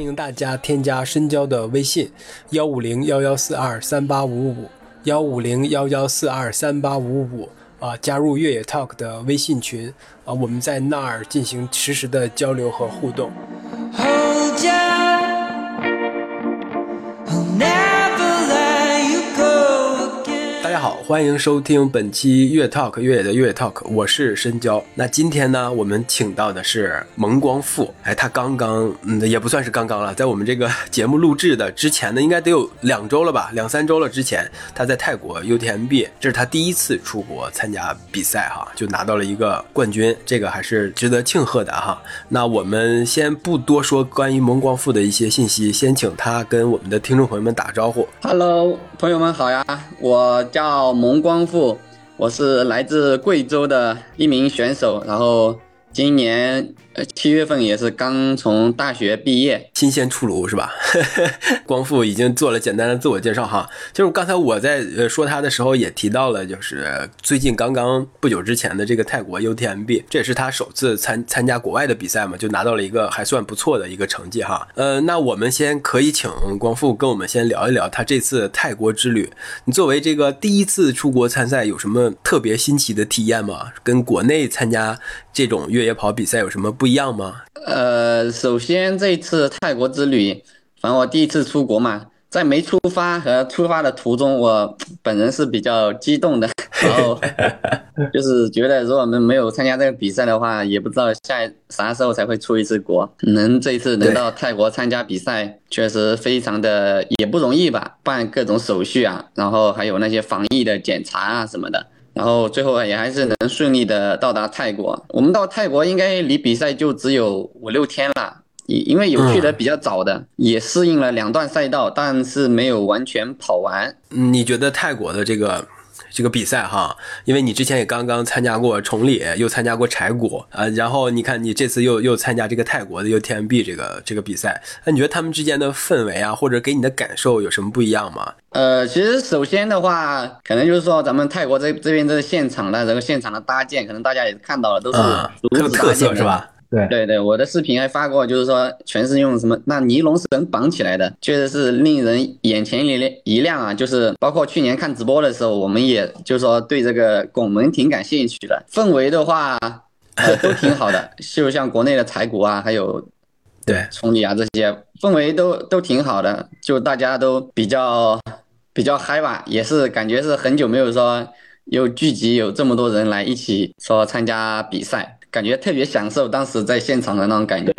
欢迎大家添加深交的微信：幺五零幺幺四二三八五五幺五零幺幺四二三八五五啊，加入越野 Talk 的微信群啊，我们在那儿进行实时的交流和互动。欢迎收听本期越 Talk 越野的越 Talk，我是深交。那今天呢，我们请到的是蒙光富，哎，他刚刚，嗯，也不算是刚刚了，在我们这个节目录制的之前呢，应该得有两周了吧，两三周了。之前他在泰国 UTMB，这是他第一次出国参加比赛哈，就拿到了一个冠军，这个还是值得庆贺的哈。那我们先不多说关于蒙光富的一些信息，先请他跟我们的听众朋友们打招呼。Hello，朋友们好呀，我叫。蒙光富，我是来自贵州的一名选手，然后今年。呃，七月份也是刚从大学毕业，新鲜出炉是吧？光复已经做了简单的自我介绍哈，就是刚才我在呃说他的时候也提到了，就是最近刚刚不久之前的这个泰国 UTMB，这也是他首次参参加国外的比赛嘛，就拿到了一个还算不错的一个成绩哈。呃，那我们先可以请光复跟我们先聊一聊他这次泰国之旅。你作为这个第一次出国参赛，有什么特别新奇的体验吗？跟国内参加这种越野跑比赛有什么？不一样吗？呃，首先这次泰国之旅，反正我第一次出国嘛，在没出发和出发的途中，我 本人是比较激动的，然后就是觉得如果我们没有参加这个比赛的话，也不知道下啥时候才会出一次国。能这一次能到泰国参加比赛，确实非常的也不容易吧，办各种手续啊，然后还有那些防疫的检查啊什么的。然后最后也还是能顺利的到达泰国。我们到泰国应该离比赛就只有五六天了，因因为有去的比较早的，也适应了两段赛道，但是没有完全跑完。你觉得泰国的这个？这个比赛哈，因为你之前也刚刚参加过崇礼，又参加过柴谷啊，然后你看你这次又又参加这个泰国的 UTMB 这个这个比赛，那你觉得他们之间的氛围啊，或者给你的感受有什么不一样吗？呃，其实首先的话，可能就是说咱们泰国这这边这个现场的这个现场的搭建，可能大家也看到了，都是很有特色是吧？对对对，我的视频还发过，就是说全是用什么那尼龙绳绑起来的，确实是令人眼前一亮一亮啊！就是包括去年看直播的时候，我们也就是说对这个拱门挺感兴趣的。氛围的话，呃，都挺好的，就像国内的彩谷啊，还有对崇礼啊这些氛围都都挺好的，就大家都比较比较嗨吧，也是感觉是很久没有说又聚集有这么多人来一起说参加比赛。感觉特别享受当时在现场的那种感觉，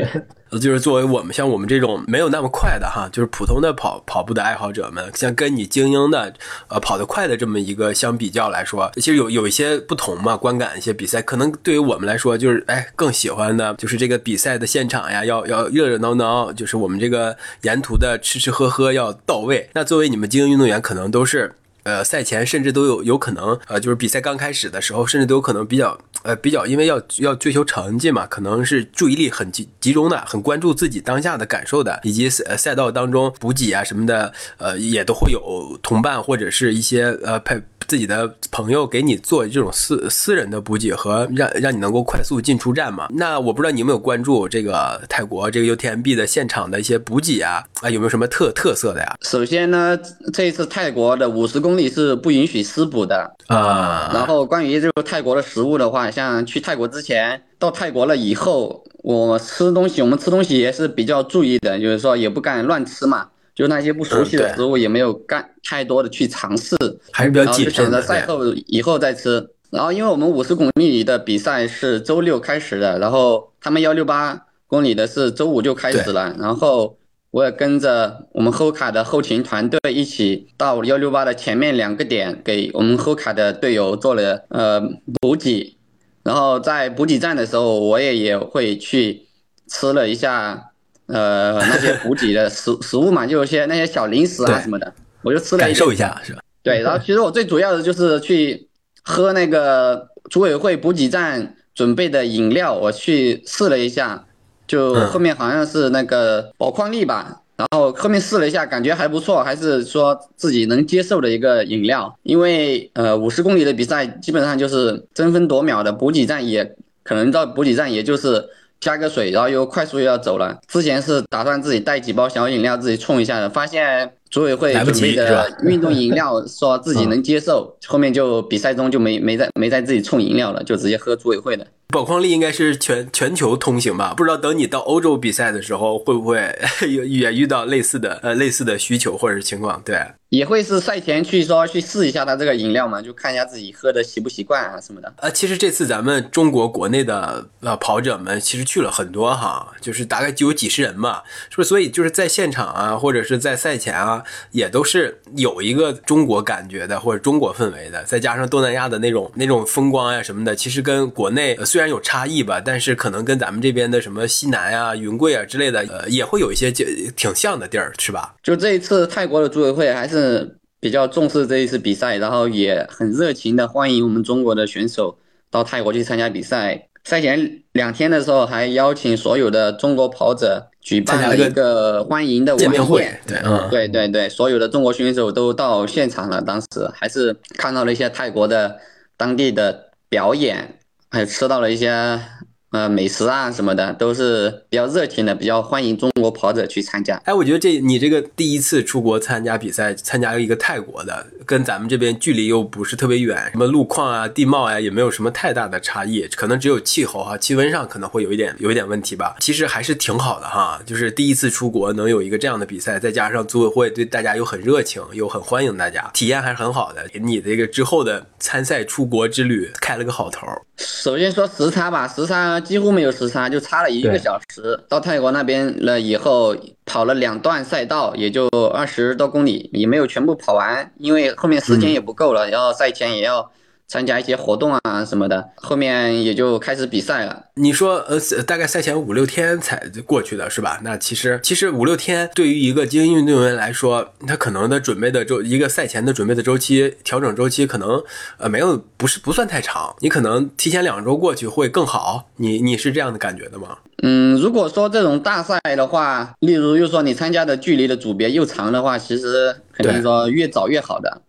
就是作为我们像我们这种没有那么快的哈，就是普通的跑跑步的爱好者们，像跟你精英的呃跑得快的这么一个相比较来说，其实有有一些不同嘛。观感一些比赛，可能对于我们来说，就是哎更喜欢的就是这个比赛的现场呀，要要热热闹闹，就是我们这个沿途的吃吃喝喝要到位。那作为你们精英运动员，可能都是。呃，赛前甚至都有有可能，呃，就是比赛刚开始的时候，甚至都有可能比较，呃，比较，因为要要追求成绩嘛，可能是注意力很集集中的，很关注自己当下的感受的，以及赛赛道当中补给啊什么的，呃，也都会有同伴或者是一些呃配。自己的朋友给你做这种私私人的补给和让让你能够快速进出站嘛？那我不知道你有没有关注这个泰国这个 UTMB 的现场的一些补给啊啊有没有什么特特色的呀？首先呢，这一次泰国的五十公里是不允许私补的啊。然后关于这个泰国的食物的话，像去泰国之前到泰国了以后，我吃东西我们吃东西也是比较注意的，就是说也不敢乱吃嘛。就那些不熟悉的食物也没有干太多的去尝试，还是比较谨慎的。赛后以后再吃。然后因为我们五十公里的比赛是周六开始的，然后他们幺六八公里的是周五就开始了。然后我也跟着我们后卡的后勤团队一起到幺六八的前面两个点，给我们后卡的队友做了呃补给。然后在补给站的时候，我也也会去吃了一下。呃，那些补给的食食物嘛，就有些那些小零食啊什么的，我就吃了感受一下，是吧？对，然后其实我最主要的就是去喝那个组委会补给站准备的饮料，我去试了一下，就后面好像是那个宝矿力吧，然后后面试了一下，感觉还不错，还是说自己能接受的一个饮料。因为呃五十公里的比赛基本上就是争分夺秒的，补给站也可能到补给站也就是。加个水，然后又快速又要走了。之前是打算自己带几包小饮料自己冲一下的，发现组委会准备的 运动饮料 说自己能接受，后面就比赛中就没没在没在自己冲饮料了，就直接喝组委会的。宝矿力应该是全全球通行吧？不知道等你到欧洲比赛的时候，会不会 也遇到类似的呃类似的需求或者是情况？对，也会是赛前去说去试一下他这个饮料嘛，就看一下自己喝的习不习惯啊什么的。呃，其实这次咱们中国国内的呃跑者们其实去了很多哈，就是大概就有几十人嘛，是不是？所以就是在现场啊，或者是在赛前啊，也都是有一个中国感觉的或者中国氛围的，再加上东南亚的那种那种风光呀什么的，其实跟国内虽然。有差异吧，但是可能跟咱们这边的什么西南啊、云贵啊之类的，呃，也会有一些挺像的地儿，是吧？就这一次泰国的组委会还是比较重视这一次比赛，然后也很热情的欢迎我们中国的选手到泰国去参加比赛。赛前两天的时候，还邀请所有的中国跑者举办了一个欢迎的见面会，对，嗯，对对对，所有的中国选手都到现场了。当时还是看到了一些泰国的当地的表演。还有吃到了一些。呃，美食啊什么的都是比较热情的，比较欢迎中国跑者去参加。哎，我觉得这你这个第一次出国参加比赛，参加一个泰国的，跟咱们这边距离又不是特别远，什么路况啊、地貌啊，也没有什么太大的差异，可能只有气候哈，气温上可能会有一点有一点问题吧。其实还是挺好的哈，就是第一次出国能有一个这样的比赛，再加上组委会对大家又很热情，又很欢迎大家，体验还是很好的，给你这个之后的参赛出国之旅开了个好头。首先说时差吧，时差几乎没有时差，就差了一个小时。到泰国那边了以后，跑了两段赛道，也就二十多公里，也没有全部跑完，因为后面时间也不够了，然后赛前也要。参加一些活动啊什么的，后面也就开始比赛了。你说，呃，大概赛前五六天才过去的是吧？那其实，其实五六天对于一个精英运动员来说，他可能的准备的周，一个赛前的准备的周期、调整周期，可能呃没有不是不算太长。你可能提前两周过去会更好。你你是这样的感觉的吗？嗯，如果说这种大赛的话，例如又说你参加的距离的组别又长的话，其实肯定说越早越好的。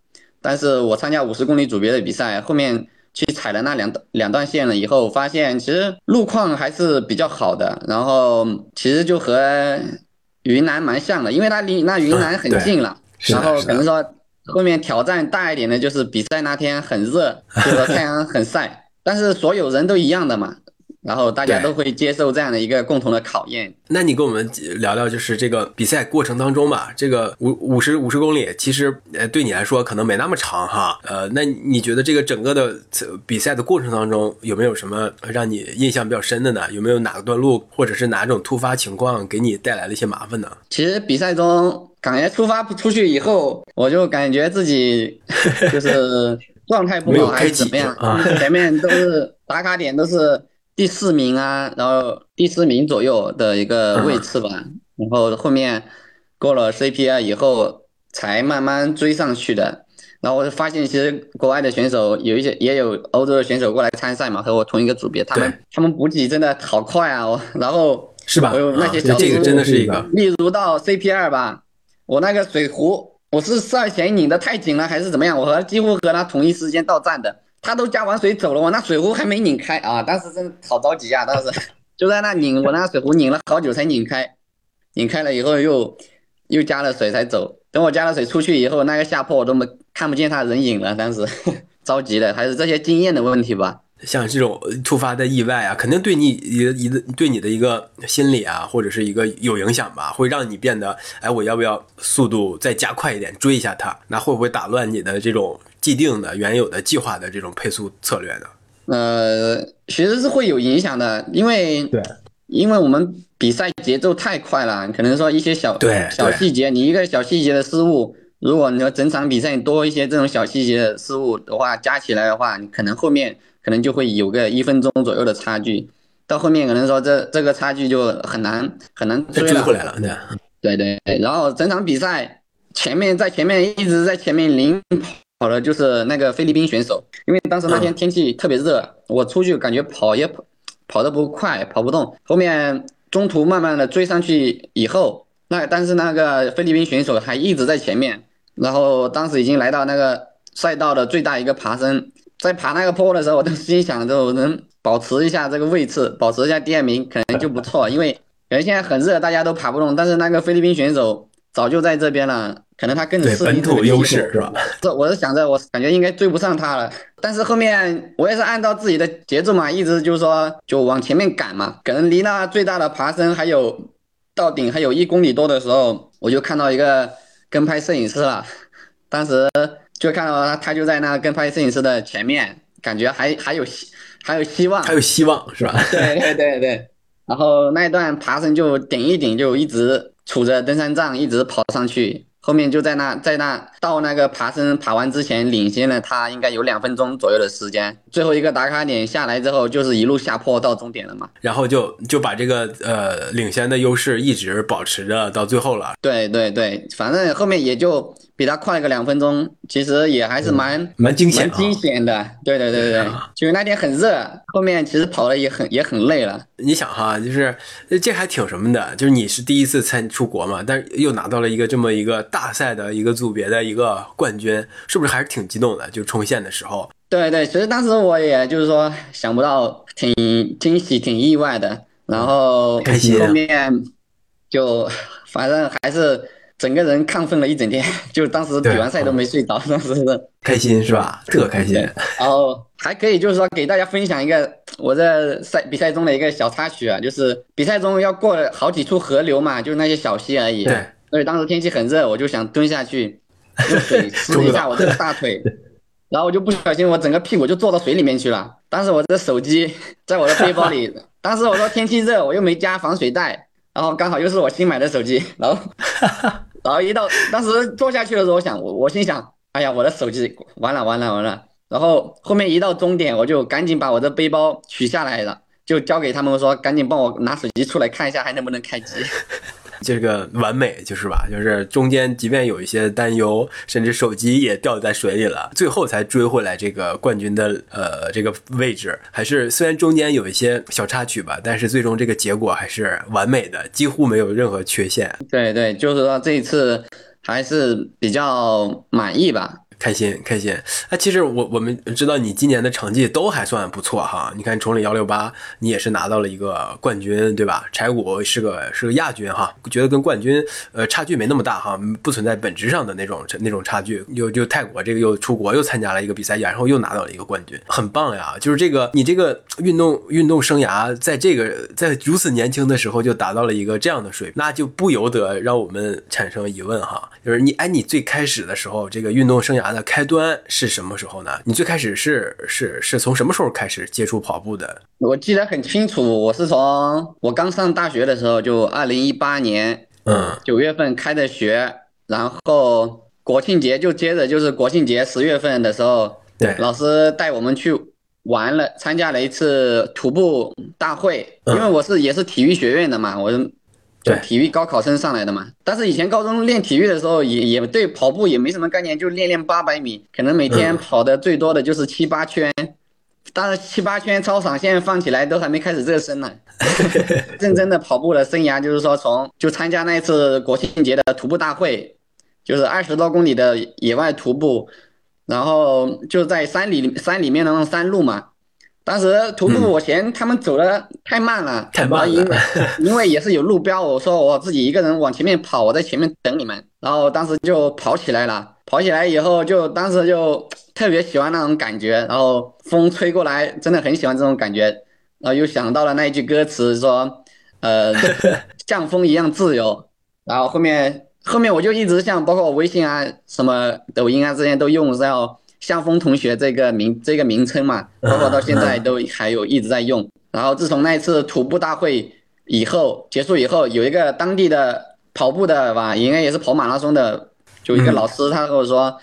但是我参加五十公里组别的比赛，后面去踩了那两段两段线了以后，发现其实路况还是比较好的，然后其实就和云南蛮像的，因为它离那云南很近了。然后可能说后面挑战大一点的就是比赛那天很热，就是太阳很晒，但是所有人都一样的嘛。然后大家都会接受这样的一个共同的考验。那你跟我们聊聊，就是这个比赛过程当中吧，这个五五十五十公里，其实呃对你来说可能没那么长哈。呃，那你觉得这个整个的比赛的过程当中，有没有什么让你印象比较深的呢？有没有哪个段路或者是哪种突发情况给你带来了一些麻烦呢？其实比赛中感觉出发出去以后，我就感觉自己 就是状态不好还是怎么样啊？前面都是打卡点都是。第四名啊，然后第四名左右的一个位次吧，然后后面过了 CPR 以后才慢慢追上去的。然后我就发现，其实国外的选手有一些，也有欧洲的选手过来参赛嘛，和我同一个组别，他们他们补给真的好快啊！我然后是吧？那些小这个真的是一个，例如到 CPR 吧，我那个水壶，我是赛前拧的太紧了，还是怎么样？我和几乎和他同一时间到站的。他都加完水走了，我那水壶还没拧开啊！当时真的好着急啊！当时 就在那拧，我那水壶拧了好久才拧开，拧开了以后又又加了水才走。等我加了水出去以后，那个下坡我都没看不见他人影了。当时 着急的，还是这些经验的问题吧。像这种突发的意外啊，肯定对你一一对你的一个心理啊，或者是一个有影响吧，会让你变得哎，我要不要速度再加快一点追一下他？那会不会打乱你的这种？既定的原有的计划的这种配速策略的，呃，其实是会有影响的，因为对，因为我们比赛节奏太快了，可能说一些小对小细节，你一个小细节的失误，如果你说整场比赛多一些这种小细节的失误的话，加起来的话，你可能后面可能就会有个一分钟左右的差距，到后面可能说这这个差距就很难很难追回来了，对。对对，然后整场比赛前面在前面一直在前面领跑。跑的就是那个菲律宾选手，因为当时那天天气特别热，我出去感觉跑也跑跑得不快，跑不动。后面中途慢慢的追上去以后，那但是那个菲律宾选手还一直在前面。然后当时已经来到那个赛道的最大一个爬升，在爬那个坡的时候，我都心想着我能保持一下这个位置，保持一下第二名，可能就不错。因为可能现在很热，大家都爬不动，但是那个菲律宾选手早就在这边了，可能他更对适应本土优势是吧？这 我是想着，我感觉应该追不上他了。但是后面我也是按照自己的节奏嘛，一直就是说就往前面赶嘛。可能离那最大的爬升还有到顶还有一公里多的时候，我就看到一个跟拍摄影师了。当时就看到他，他就在那跟拍摄影师的前面，感觉还还有希还有希望还。有希望是吧？对对对对。然后那一段爬升就顶一顶，就一直杵着登山杖一直跑上去。后面就在那在那到那个爬升爬完之前，领先了他应该有两分钟左右的时间。最后一个打卡点下来之后，就是一路下坡到终点了嘛。然后就就把这个呃领先的优势一直保持着到最后了，对对对，反正后面也就比他快了个两分钟，其实也还是蛮、蛮惊险啊！蛮惊险的。对对对对就是那天很热，后面其实跑的也很也很累了。你想哈，就是这还挺什么的，就是你是第一次参出国嘛，但是又拿到了一个这么一个大赛的一个组别的一个冠军，是不是还是挺激动的？就冲线的时候，对对，其实当时我也就是说想不到，挺惊喜、挺意外的。然后后面就反正还是整个人亢奋了一整天，就当时比完赛都没睡着，当时是。开心是吧？特开心。然后还可以就是说给大家分享一个我在赛比赛中的一个小插曲啊，就是比赛中要过好几处河流嘛，就是那些小溪而已。对，所以当时天气很热，我就想蹲下去用水 湿一下我这个大腿，然后我就不小心我整个屁股就坐到水里面去了。当时我的手机在我的背包里，当时我说天气热，我又没加防水袋，然后刚好又是我新买的手机，然后然后一到当时坐下去的时候，我想我我心想，哎呀，我的手机完了完了完了。然后后面一到终点，我就赶紧把我的背包取下来了，就交给他们说，赶紧帮我拿手机出来看一下还能不能开机。这个完美就是吧？就是中间即便有一些担忧，甚至手机也掉在水里了，最后才追回来这个冠军的呃这个位置。还是虽然中间有一些小插曲吧，但是最终这个结果还是完美的，几乎没有任何缺陷。对对，就是说这一次还是比较满意吧。开心开心，啊，其实我我们知道你今年的成绩都还算不错哈。你看崇礼幺六八，你也是拿到了一个冠军，对吧？柴谷是个是个亚军哈，觉得跟冠军呃差距没那么大哈，不存在本质上的那种那种差距。又就泰国这个又出国又参加了一个比赛，然后又拿到了一个冠军，很棒呀！就是这个你这个运动运动生涯在这个在如此年轻的时候就达到了一个这样的水平，那就不由得让我们产生疑问哈，就是你哎，你最开始的时候这个运动生涯的开端是什么时候呢？你最开始是是是从什么时候开始接触跑步的？我记得很清楚，我是从我刚上大学的时候，就二零一八年嗯九月份开的学，然后国庆节就接着就是国庆节十月份的时候，对老师带我们去玩了，参加了一次徒步大会，因为我是也是体育学院的嘛，我对体育高考生上来的嘛。但是以前高中练体育的时候也也对跑步也没什么概念，就练练八百米，可能每天跑的最多的就是七八圈。当然七八圈操场现在放起来都还没开始热身呢。认真的跑步的生涯就是说从就参加那次国庆节的徒步大会，就是二十多公里的野外徒步，然后就在山里山里面的那种山路嘛。当时徒步我嫌他们走的太慢了，嗯太慢了因为因为也是有路标，我说我自己一个人往前面跑，我在前面等你们。然后当时就跑起来了，跑起来以后就当时就特别喜欢那种感觉，然后风吹过来，真的很喜欢这种感觉。然后又想到了那一句歌词说，呃，像风一样自由。然后后面后面我就一直像包括我微信啊、什么抖音啊这些都用叫向风同学这个名这个名称嘛，包括到现在都还有一直在用。然后自从那一次徒步大会以后结束以后，有一个当地的跑步的吧，应该也是跑马拉松的，就一个嗯老师他跟我说，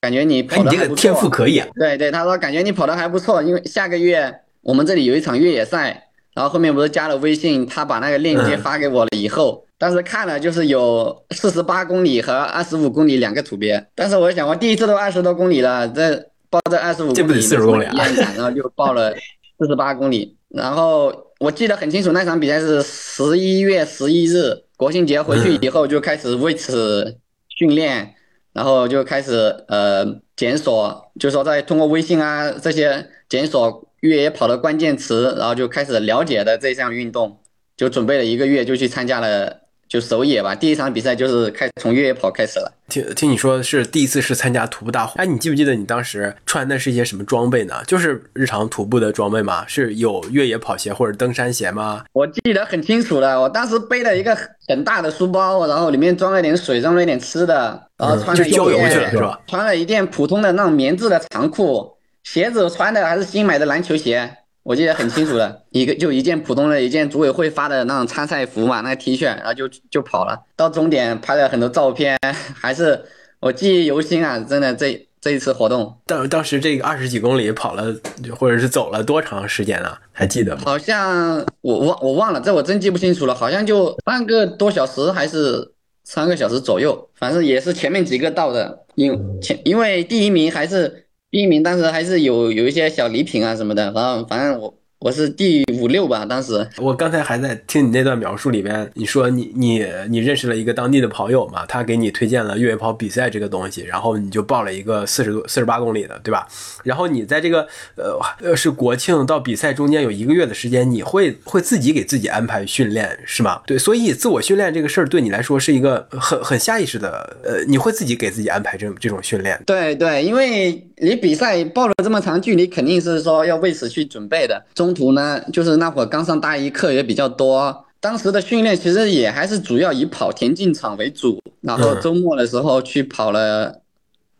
感觉你哎，跑的还不错。天赋可以啊！对对，他说感觉你跑的还不错，因为下个月我们这里有一场越野赛，然后后面不是加了微信，他把那个链接嗯发给我了以后，当时看了就是有四十八公里和二十五公里两个组别，但是我想我第一次都二十多公里了，这报这二十五 这不得公里40公里啊然后就报了四十八公里，然后我记得很清楚，那场比赛是十一月十一日，国庆节回去以后就开始为此训练。然后就开始呃检索，就是说在通过微信啊这些检索越野跑的关键词，然后就开始了解的这项运动，就准备了一个月就去参加了。就首野吧，第一场比赛就是开从越野跑开始了。听听你说是第一次是参加徒步大会，哎，你记不记得你当时穿的是一些什么装备呢？就是日常徒步的装备吗？是有越野跑鞋或者登山鞋吗？我记得很清楚了，我当时背了一个很大的书包，然后里面装了点水，装了点吃的，然后穿了郊游去了是吧？穿了一件普通的那种棉质的长裤，鞋子穿的还是新买的篮球鞋。我记得很清楚的，一个就一件普通的一件组委会发的那种参赛服嘛，那个 T 恤，然后就就跑了，到终点拍了很多照片，还是我记忆犹新啊！真的，这这一次活动，当当时这个二十几公里跑了，或者是走了多长时间啊？还记得吗？好像我忘我忘了，这我真记不清楚了，好像就半个多小时还是三个小时左右，反正也是前面几个到的，因前因为第一名还是。第一名当时还是有有一些小礼品啊什么的，然后反正我。我是第五六吧，当时我刚才还在听你那段描述里边，你说你你你认识了一个当地的跑友嘛，他给你推荐了越野跑比赛这个东西，然后你就报了一个四十多四十八公里的，对吧？然后你在这个呃呃是国庆到比赛中间有一个月的时间，你会会自己给自己安排训练是吗？对，所以自我训练这个事儿对你来说是一个很很下意识的，呃，你会自己给自己安排这这种训练？对对，因为你比赛报了这么长距离，肯定是说要为此去准备的中。途呢，就是那会儿刚上大一，课也比较多。当时的训练其实也还是主要以跑田径场为主，然后周末的时候去跑了，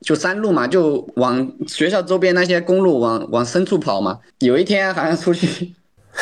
就山路嘛，就往学校周边那些公路往往深处跑嘛。有一天好像出去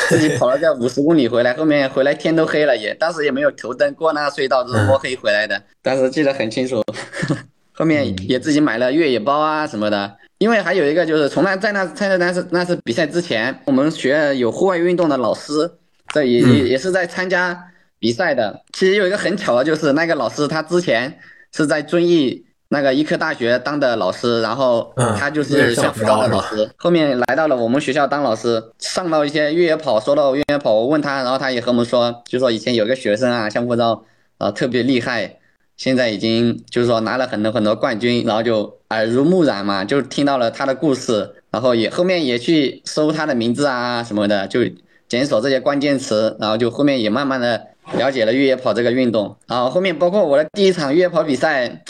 自己跑了个五十公里回来，后面回来天都黑了，也当时也没有头灯，过那个隧道就是摸黑回来的。当时记得很清楚，后面也自己买了越野包啊什么的。因为还有一个就是，从那在那参加那次那次比赛之前，我们学院有户外运动的老师，这也也也是在参加比赛的。其实有一个很巧的，就是那个老师他之前是在遵义那个医科大学当的老师，然后他就是校辅导的老师，后面来到了我们学校当老师，上到一些越野跑，说到越野跑，我问他，然后他也和我们说，就说以前有个学生啊，相辅导啊特别厉害。现在已经就是说拿了很多很多冠军，然后就耳濡目染嘛，就听到了他的故事，然后也后面也去搜他的名字啊什么的，就检索这些关键词，然后就后面也慢慢的了解了越野跑这个运动。然后后面包括我的第一场越野跑比赛，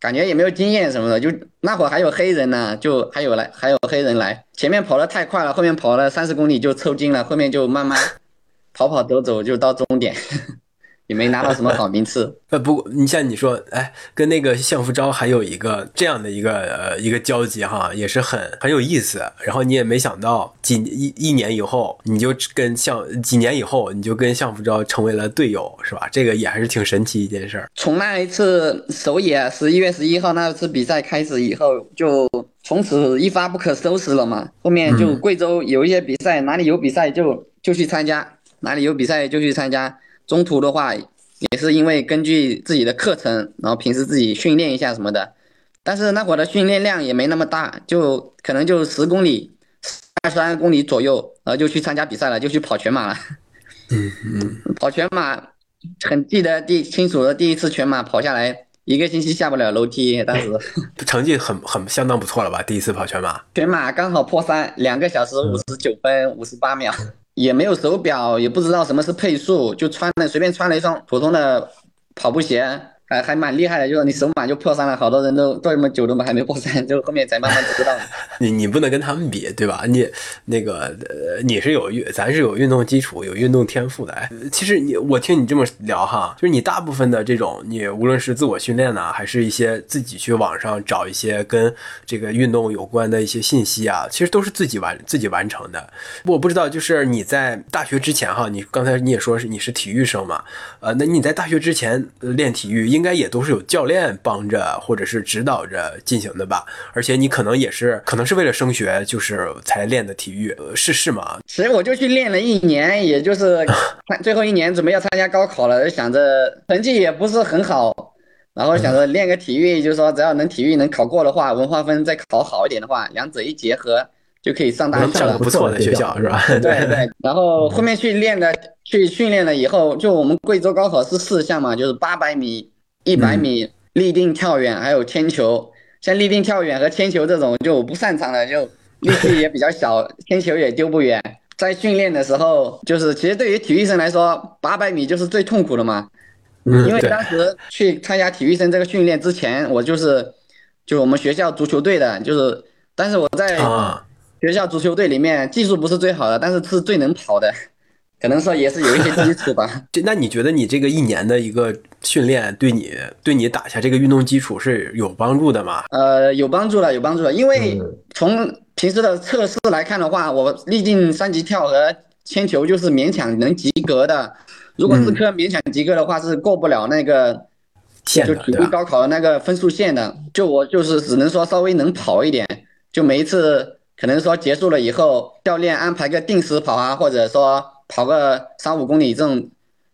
感觉也没有经验什么的，就那会儿还有黑人呢，就还有来还有黑人来，前面跑的太快了，后面跑了三十公里就抽筋了，后面就慢慢跑跑走走就到终点。也没拿到什么好名次。呃，不过你像你说，哎，跟那个向福昭还有一个这样的一个呃一个交集哈，也是很很有意思。然后你也没想到，几一一年以后，你就跟向几年以后，你就跟向福昭成为了队友，是吧？这个也还是挺神奇一件事儿。从那一次首野十一月十一号那次比赛开始以后，就从此一发不可收拾了嘛。后面就贵州有一些比赛，哪里有比赛就就去参加，哪里有比赛就去参加。中途的话，也是因为根据自己的课程，然后平时自己训练一下什么的，但是那会儿的训练量也没那么大，就可能就十公里、二十三公里左右，然后就去参加比赛了，就去跑全马了。嗯嗯，跑全马，很记得第清楚的第一次全马跑下来，一个星期下不了楼梯，当时 成绩很很相当不错了吧？第一次跑全马，全马刚好破三，两个小时五十九分五十八秒。也没有手表，也不知道什么是配速，就穿了随便穿了一双普通的跑步鞋。还还蛮厉害的，就是你首马就破三了，好多人都这么久都还没破三，就后面才慢慢知道。你你不能跟他们比，对吧？你那个呃，你是有运，咱是有运动基础、有运动天赋的。其实你我听你这么聊哈，就是你大部分的这种，你无论是自我训练呢，还是一些自己去网上找一些跟这个运动有关的一些信息啊，其实都是自己完自己完成的。我不知道，就是你在大学之前哈，你刚才你也说是你是体育生嘛？呃，那你在大学之前练体育应应该也都是有教练帮着或者是指导着进行的吧，而且你可能也是可能是为了升学，就是才练的体育，是是吗？其实我就去练了一年，也就是 最后一年准备要参加高考了，就想着成绩也不是很好，然后想着练个体育，就是说只要能体育能考过的话，文化分再考好一点的话，两者一结合。就可以上大学了，不错的学校是吧？对 对。然后后面去练的，去训练了以后，就我们贵州高考是四项嘛，就是八百米。一百米立定跳远，还有铅球，像立定跳远和铅球这种就不擅长的，就力气也比较小，铅球也丢不远。在训练的时候，就是其实对于体育生来说，八百米就是最痛苦的嘛。嗯，因为当时去参加体育生这个训练之前，我就是就是我们学校足球队的，就是但是我在啊，学校足球队里面技术不是最好的，但是是最能跑的，可能说也是有一些基础吧。就那你觉得你这个一年的一个训练对你对你打下这个运动基础是有帮助的吗？呃，有帮助了，有帮助了。因为嗯从平时的测试来看的话，我历尽三级跳和铅球就是勉强能及格的。如果是嗯科勉强及格的话，是过不了那个？就体育高考的那个分数线的。就我就是只能说稍微能跑一点，就每一次可能说结束了以后，教练安排个定时跑啊，或者说跑个三五公里这种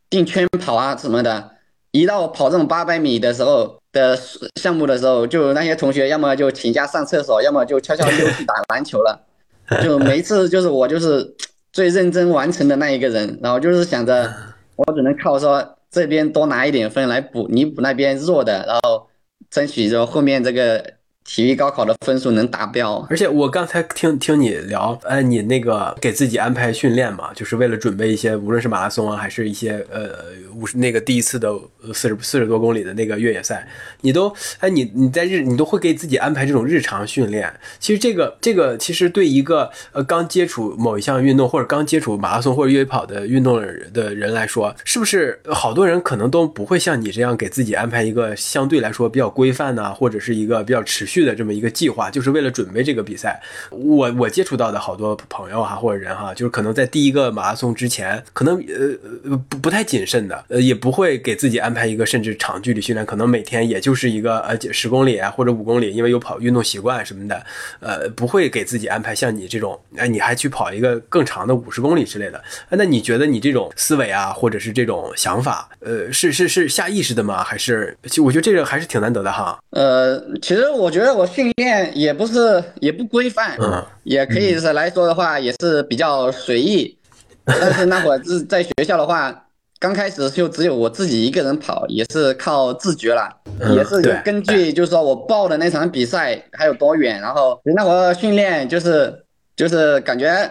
定圈跑啊什么的。一到跑这种八百米的时候的项目的时候，就那些同学要么就请假上厕所，要么就悄悄溜去打篮球了。就每一次就是我就是最认真完成的那一个人，然后就是想着我只能靠说这边多拿一点分来补弥补那边弱的，然后争取着后面这个体育高考的分数能达标。而且我刚才听听你聊，哎，你那个给自己安排训练嘛，就是为了准备一些，无论是马拉松啊，还是一些呃五十那个第一次的四十四十多公里的那个越野赛，你都哎你你在日你都会给自己安排这种日常训练。其实这个这个其实对一个呃刚接触某一项运动或者刚接触马拉松或者越野跑的运动的人来说，是不是好多人可能都不会像你这样给自己安排一个相对来说比较规范呐、或者是一个比较持续去的这么一个计划，就是为了准备这个比赛。我我接触到的好多朋友哈或者人哈，就是可能在第一个马拉松之前，可能呃不不太谨慎的，呃也不会给自己安排一个甚至长距离训练，可能每天也就是一个呃十公里啊或者五公里，因为有跑运动习惯什么的，呃不会给自己安排像你这种，哎你还去跑一个更长的五十公里之类的。那你觉得你这种思维啊，或者是这种想法，呃是是是下意识的吗？还是其实我觉得这个还是挺难得的哈。呃，其实我觉得我训练也不是也不规范，嗯也可以是来说的话，也是比较随意。但是那会儿是在学校的话，刚开始就只有我自己一个人跑，也是靠自觉了，嗯也是根据就是说我报的那场比赛还有多远，然后那会儿训练就是就是感觉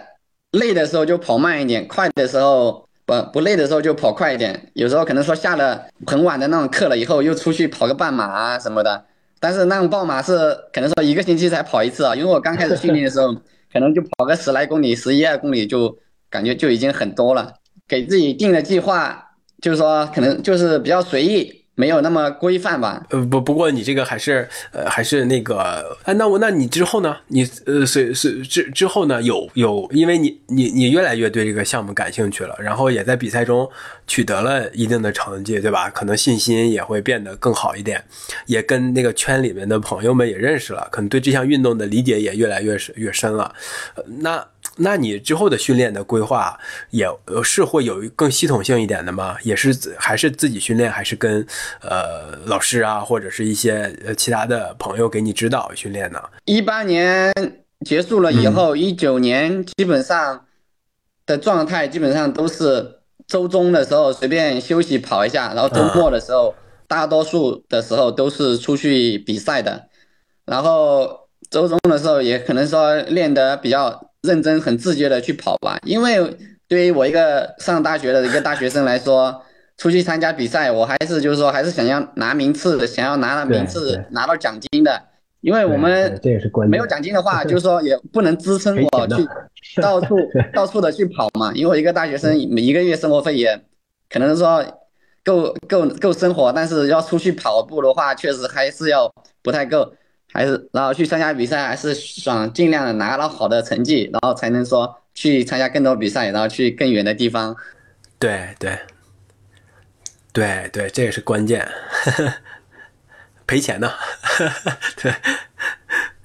累的时候就跑慢一点，快的时候不不累的时候就跑快一点。有时候可能说下了很晚的那种课了以后，又出去跑个半马啊什么的。但是那种爆马是可能说一个星期才跑一次啊，因为我刚开始训练的时候，可能就跑个十来公里、十一二公里就感觉就已经很多了。给自己定的计划就是说可能就是比较随意，没有那么规范吧。呃不不过你这个还是呃还是那个哎那我那你之后呢？你呃随随之之后呢有有因为你你你越来越对这个项目感兴趣了，然后也在比赛中取得了一定的成绩，对吧？可能信心也会变得更好一点，也跟那个圈里面的朋友们也认识了，可能对这项运动的理解也越来越深越深了。那那你之后的训练的规划也呃是会有更系统性一点的吗？也是自还是自己训练，还是跟呃老师啊或者是一些呃其他的朋友给你指导训练呢？一八年结束了以后，一九、年基本上的状态基本上都是周中的时候随便休息跑一下，然后周末的时候，大多数的时候都是出去比赛的，然后周中的时候也可能说练得比较认真、很自觉的去跑吧，因为对于我一个上大学的一个大学生来说。出去参加比赛，我还是就是说，还是想要拿名次的，想要拿到名次，拿到奖金的。因为我们没有奖金的话，就是说也不能支撑我去 到处到处的去跑嘛。因为我一个大学生，每一个月生活费也可能说够够够生活，但是要出去跑步的话，确实还是要不太够。还是然后去参加比赛，还是想尽量的拿到好的成绩，然后才能说去参加更多比赛，然后去更远的地方。对对对对，这也是关键，赔钱呢。对，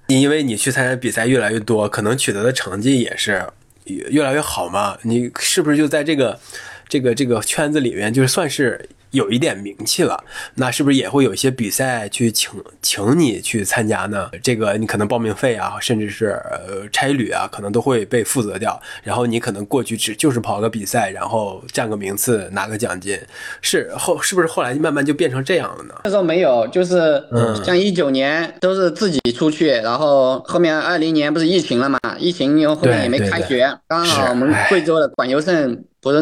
因为你去参加比赛越来越多，可能取得的成绩也是越来越好嘛。你是不是就在这个这个这个圈子里面，就算是有一点名气了，那是不是也会有一些比赛去请请你去参加呢？这个你可能报名费啊，甚至是呃差旅啊，可能都会被负责掉。然后你可能过去只就是跑个比赛，然后占个名次，拿个奖金。是后是不是后来慢慢就变成这样了呢？那时候没有，就是像一九年都是自己出去，然后后面二零年不是疫情了嘛？疫情因为后面也没开学，刚好我们贵州的管尤胜不是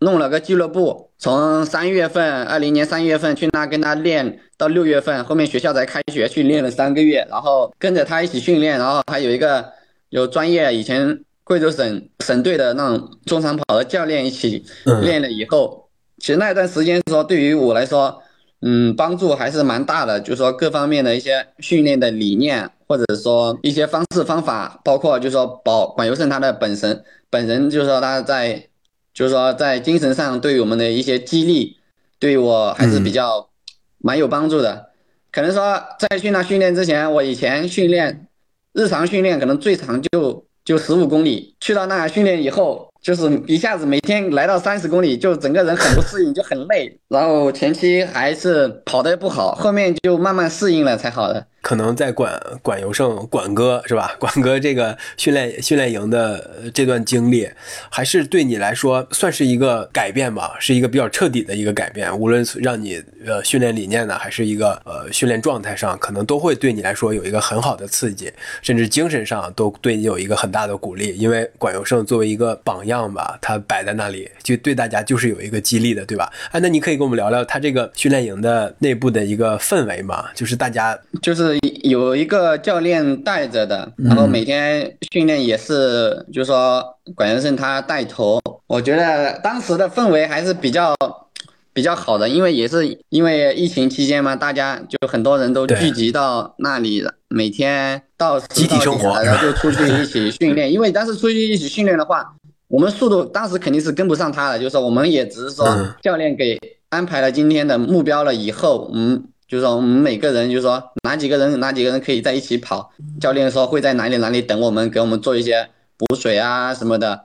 弄了个俱乐部。从三月份，二零年三月份去那跟他练，到六月份，后面学校才开学，训练了三个月，然后跟着他一起训练，然后还有一个有专业以前贵州省省队的那种中长跑的教练一起练了以后，其实那段时间说对于我来说，嗯，帮助还是蛮大的，就是说各方面的一些训练的理念，或者说一些方式方法，包括就是说保管尤胜他的本身本人，就是说他在。就是说，在精神上对我们的一些激励，对我还是比较蛮有帮助的。可能说，在去那训练之前，我以前训练日常训练可能最长就就十五公里，去到那训练以后，就是一下子每天来到三十公里，就整个人很不适应，就很累。然后前期还是跑得不好，后面就慢慢适应了才好的。可能在管管尤胜管哥是吧？管哥这个训练训练营的这段经历，还是对你来说算是一个改变吧，是一个比较彻底的一个改变。无论让你呃训练理念呢，还是一个呃训练状态上，可能都会对你来说有一个很好的刺激，甚至精神上都对你有一个很大的鼓励。因为管尤胜作为一个榜样吧，他摆在那里，就对大家就是有一个激励的，对吧？哎，那你可以跟我们聊聊他这个训练营的内部的一个氛围嘛？就是大家就是。有一个教练带着的，然后每天训练也是，就是说管先生他带头。我觉得当时的氛围还是比较比较好的，因为也是因为疫情期间嘛，大家就很多人都聚集到那里，每天到集体生活，然后就出去一起训练。因为当时出去一起训练的话，我们速度当时肯定是跟不上他的，就是说我们也只是说教练给安排了今天的目标了以后，嗯。就是说，我们每个人就是说，哪几个人哪几个人可以在一起跑？教练说会在哪里哪里等我们，给我们做一些补水啊什么的。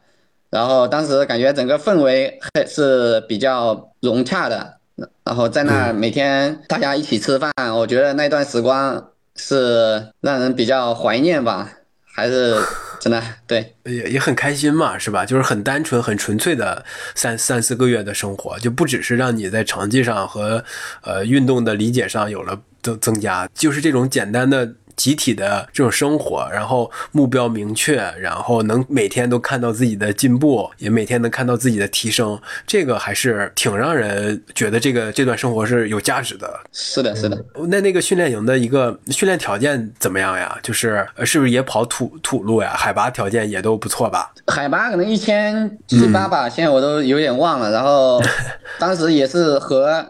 然后当时感觉整个氛围还是比较融洽的。然后在那每天大家一起吃饭，我觉得那段时光是让人比较怀念吧，还是。真的对，也也很开心嘛，是吧？就是很单纯、很纯粹的三三四个月的生活，就不只是让你在成绩上和呃运动的理解上有了增增加，就是这种简单的。集体的这种生活，然后目标明确，然后能每天都看到自己的进步，也每天能看到自己的提升，这个还是挺让人觉得这个这段生活是有价值的。是的，是的。那那个训练营的一个训练条件怎么样呀？就是是不是也跑土土路呀？海拔条件也都不错吧？海拔可能一千七八吧，现在我都有点忘了。然后 当时也是和，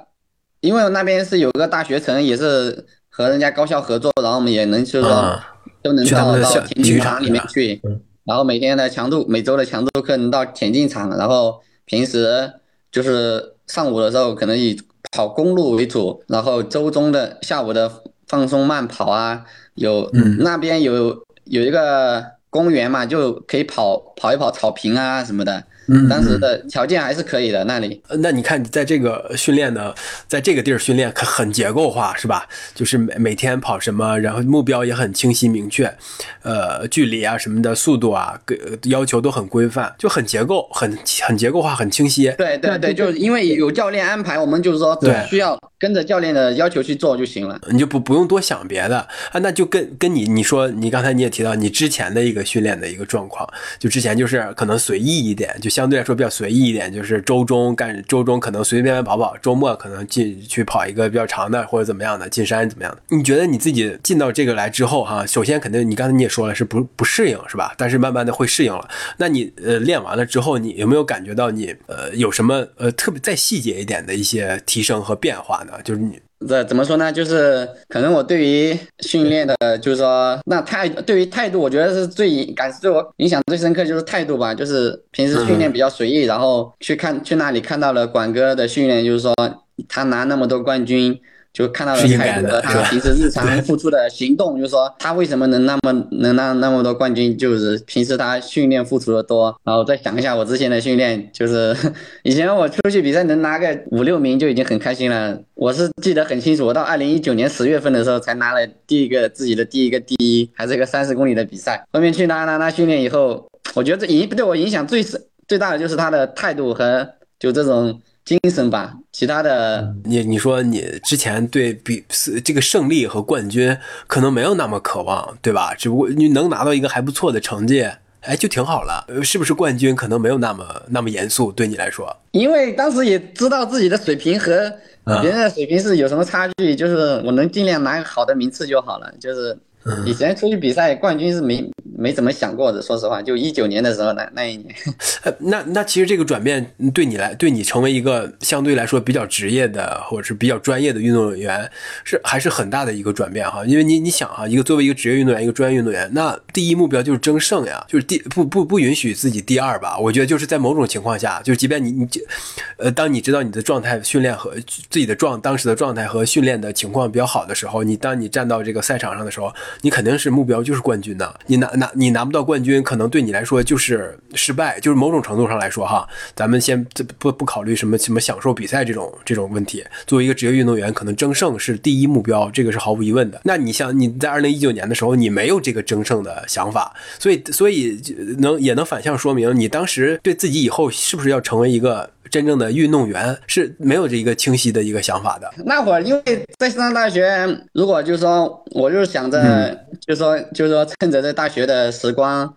因为那边是有个大学城，也是。和人家高校合作，然后我们也能就是说都能到到田径场里面去，然后每天的强度，每周的强度课能到田径场，然后平时就是上午的时候可能以跑公路为主，然后周中的下午的放松慢跑啊，有那边有有一个公园嘛，就可以跑跑一跑草坪啊什么的。嗯，当时的条件还是可以的。那里，那你看，在这个训练呢，在这个地儿训练，可很结构化，是吧？就是每每天跑什么，然后目标也很清晰明确，呃，距离啊什么的，速度啊，要求都很规范，就很结构，很很结构化，很清晰。对对对，就是因为有教练安排，我们就是说只需要跟着教练的要求去做就行了，你就不不用多想别的啊。那就跟跟你你说，你刚才你也提到你之前的一个训练的一个状况，就之前就是可能随意一点，就。相对来说比较随意一点，就是周中干周中可能随随便便跑跑，周末可能进去跑一个比较长的或者怎么样的进山怎么样的？你觉得你自己进到这个来之后哈，首先肯定你刚才你也说了是不不适应是吧？但是慢慢的会适应了。那你呃练完了之后，你有没有感觉到你呃有什么呃特别再细节一点的一些提升和变化呢？就是你。这怎么说呢？就是可能我对于训练的，就是说那态对于态度，我觉得是最感对我影响最深刻，就是态度吧。就是平时训练比较随意，然后去看去那里看到了管哥的训练，就是说他拿那么多冠军，就看到了是应该态度和的是吧他平时日常付出的行动，就是说他为什么能那么能让那么多冠军，就是平时他训练付出的多。然后再想一下我之前的训练，就是 以前我出去比赛能拿个五六名就已经很开心了。我是记得很清楚，我到二零一九年十月份的时候才拿了第一个自己的第一个第一，还是一个三十公里的比赛。后面去拉拉拉训练以后，我觉得这影对我影响最深最大的就是他的态度和就这种精神吧，其他的你你说你之前对比这个胜利和冠军可能没有那么渴望，对吧？只不过你能拿到一个还不错的成绩，哎，就挺好了。呃是不是冠军可能没有那么那么严肃，对你来说？因为当时也知道自己的水平和啊别人的水平是有什么差距，就是我能尽量拿个好的名次就好了。就是以前出去比赛，冠军是没没怎么想过的，说实话，就一九年的时候那那一年，呃，那那其实这个转变对你来，对你成为一个相对来说比较职业的或者是比较专业的运动员，是还是很大的一个转变哈。因为你你想哈，一个作为一个职业运动员，一个专业运动员，那第一目标就是争胜呀，就是第不不不允许自己第二吧。我觉得就是在某种情况下，就是即便你你呃，当你知道你的状态、训练和自己的状当时的状态和训练的情况比较好的时候，你当你站到这个赛场上的时候，你肯定是目标就是冠军的。你拿拿你拿不到冠军，可能对你来说就是失败，就是某种程度上来说哈，咱们先不不考虑什么什么享受比赛这种这种问题。作为一个职业运动员，可能争胜是第一目标，这个是毫无疑问的。那你像你在二零一九年的时候，你没有这个争胜的想法，所以所以能也能反向说明你当时对自己以后是不是要成为一个真正的运动员是没有这一个清晰的一个想法的。那会儿因为在上大学，如果就是说我就是想着，嗯就是说就是说趁着在大学的时光，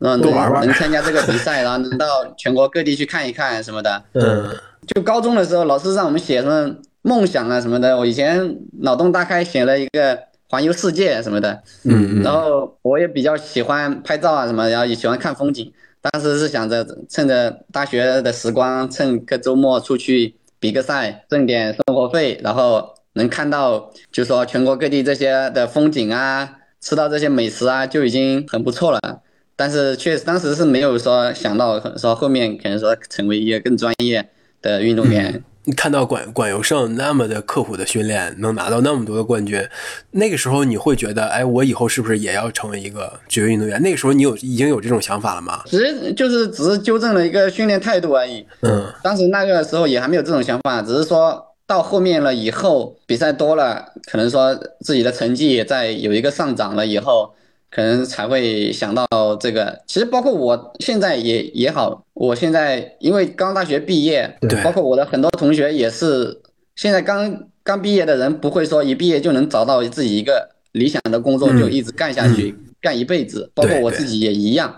嗯，多玩玩能参加这个比赛，然后能到全国各地去看一看什么的。嗯就高中的时候，老师让我们写什么梦想啊什么的，我以前脑洞大开写了一个环游世界什么的，嗯然后我也比较喜欢拍照啊什么，然后也喜欢看风景。当时是想着趁着大学的时光，趁个周末出去比个赛，挣点生活费，然后能看到就说全国各地这些的风景啊，吃到这些美食啊，就已经很不错了。但是确实当时是没有说想到说后面可能说成为一个更专业的运动员。你看到管管尤胜那么的刻苦的训练，能拿到那么多的冠军，那个时候你会觉得，哎，我以后是不是也要成为一个职业运动员？那个时候你有已经有这种想法了吗？只是就是只是纠正了一个训练态度而已。嗯当时那个时候也还没有这种想法，只是说到后面了以后，比赛多了，可能说自己的成绩也在有一个上涨了以后，可能才会想到这个。其实包括我现在也也好，我现在因为刚大学毕业，对包括我的很多同学也是现在刚刚毕业的人，不会说一毕业就能找到自己一个理想的工作，嗯就一直干下去，干一辈子。包括我自己也一样。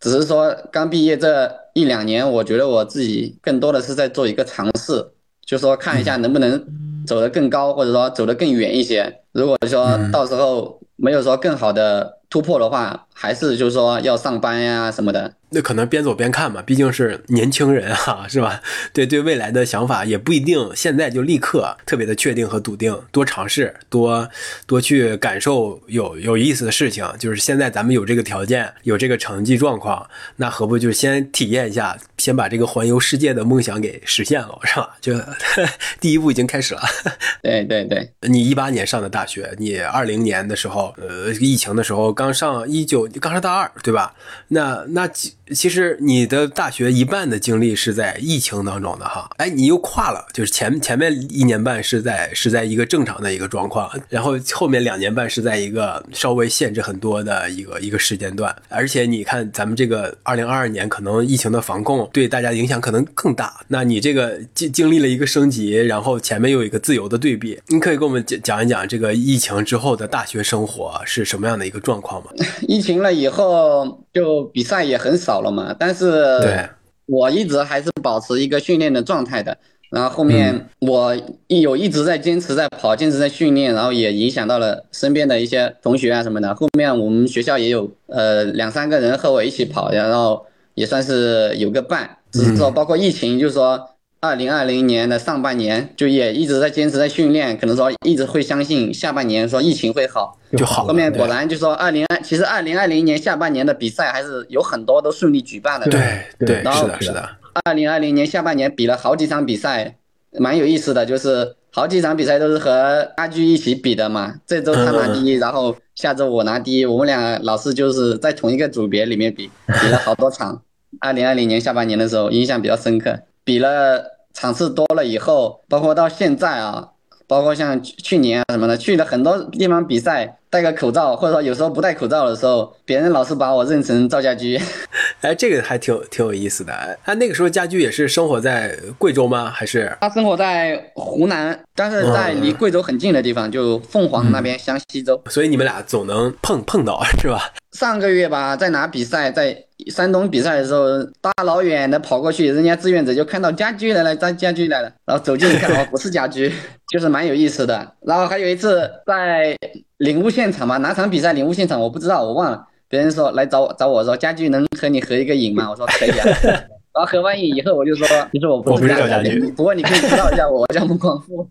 只是说刚毕业这一两年，我觉得我自己更多的是在做一个尝试，就说看一下能不能走得更高，或者说走得更远一些。如果说到时候没有说更好的突破的话，还是就是说要上班呀什么的。那可能边走边看嘛，毕竟是年轻人哈、是吧？对对，未来的想法也不一定现在就立刻特别的确定和笃定，多尝试，多多去感受有有意思的事情。就是现在咱们有这个条件，有这个成绩状况，那何不就先体验一下，先把这个环游世界的梦想给实现了，是吧？就 第一步已经开始了。对对对，你一八年上的大大学，你二零年的时候，呃，疫情的时候刚上一九，刚上大二，对吧？那那几其实你的大学一半的经历是在疫情当中的哈，哎，你又跨了，就是前前面一年半是在是在一个正常的一个状况，然后后面两年半是在一个稍微限制很多的一个一个时间段，而且你看咱们这个二零二二年可能疫情的防控对大家影响可能更大，那你这个经经历了一个升级，然后前面又有一个自由的对比，你可以给我们讲讲一讲这个疫情之后的大学生活是什么样的一个状况吗？疫情了以后，就比赛也很少了嘛。但是，我一直还是保持一个训练的状态的。然后后面我一有一直在坚持在跑，坚持在训练，然后也影响到了身边的一些同学啊什么的。后面我们学校也有呃两三个人和我一起跑，然后也算是有个伴。只是说包括疫情，就是说二零二零年的上半年就也一直在坚持在训练，可能说一直会相信下半年说疫情会好。就好。后面果然就说二零二，其实二零二零年下半年的比赛还是有很多都顺利举办的。对对对，然后是的，是的，二零二零年下半年比了好几场比赛，蛮有意思的。就是好几场比赛都是和阿居一起比的嘛。这周他拿第一，然后下周我拿第一，我们俩老是就是在同一个组别里面比，比了好多场。二零二零年下半年的时候，印象比较深刻。比了场次多了以后，包括到现在啊。包括像去年啊什么的，去了很多地方比赛，戴个口罩，或者说有时候不戴口罩的时候，别人老是把我认成赵家驹。哎，这个还挺挺有意思的。哎，那个时候家驹也是生活在贵州吗？还是他生活在湖南，但是在离贵州很近的地方，就凤凰那边湘西州。所以你们俩总能碰碰到，是吧？上个月吧，在哪比赛，在。山东比赛的时候，大老远的跑过去，人家志愿者就看到家驹来了，张家驹来了，然后走近一看，哦，不是家驹，就是蛮有意思的。然后还有一次在领物现场嘛，哪场比赛领物现场我不知道，我忘了。别人说来找我找我说家驹能和你合一个影吗？我说可以啊。然后合完影以后，我就说 其实我不是家驹，不过你可以知道一下我，我叫孟广富。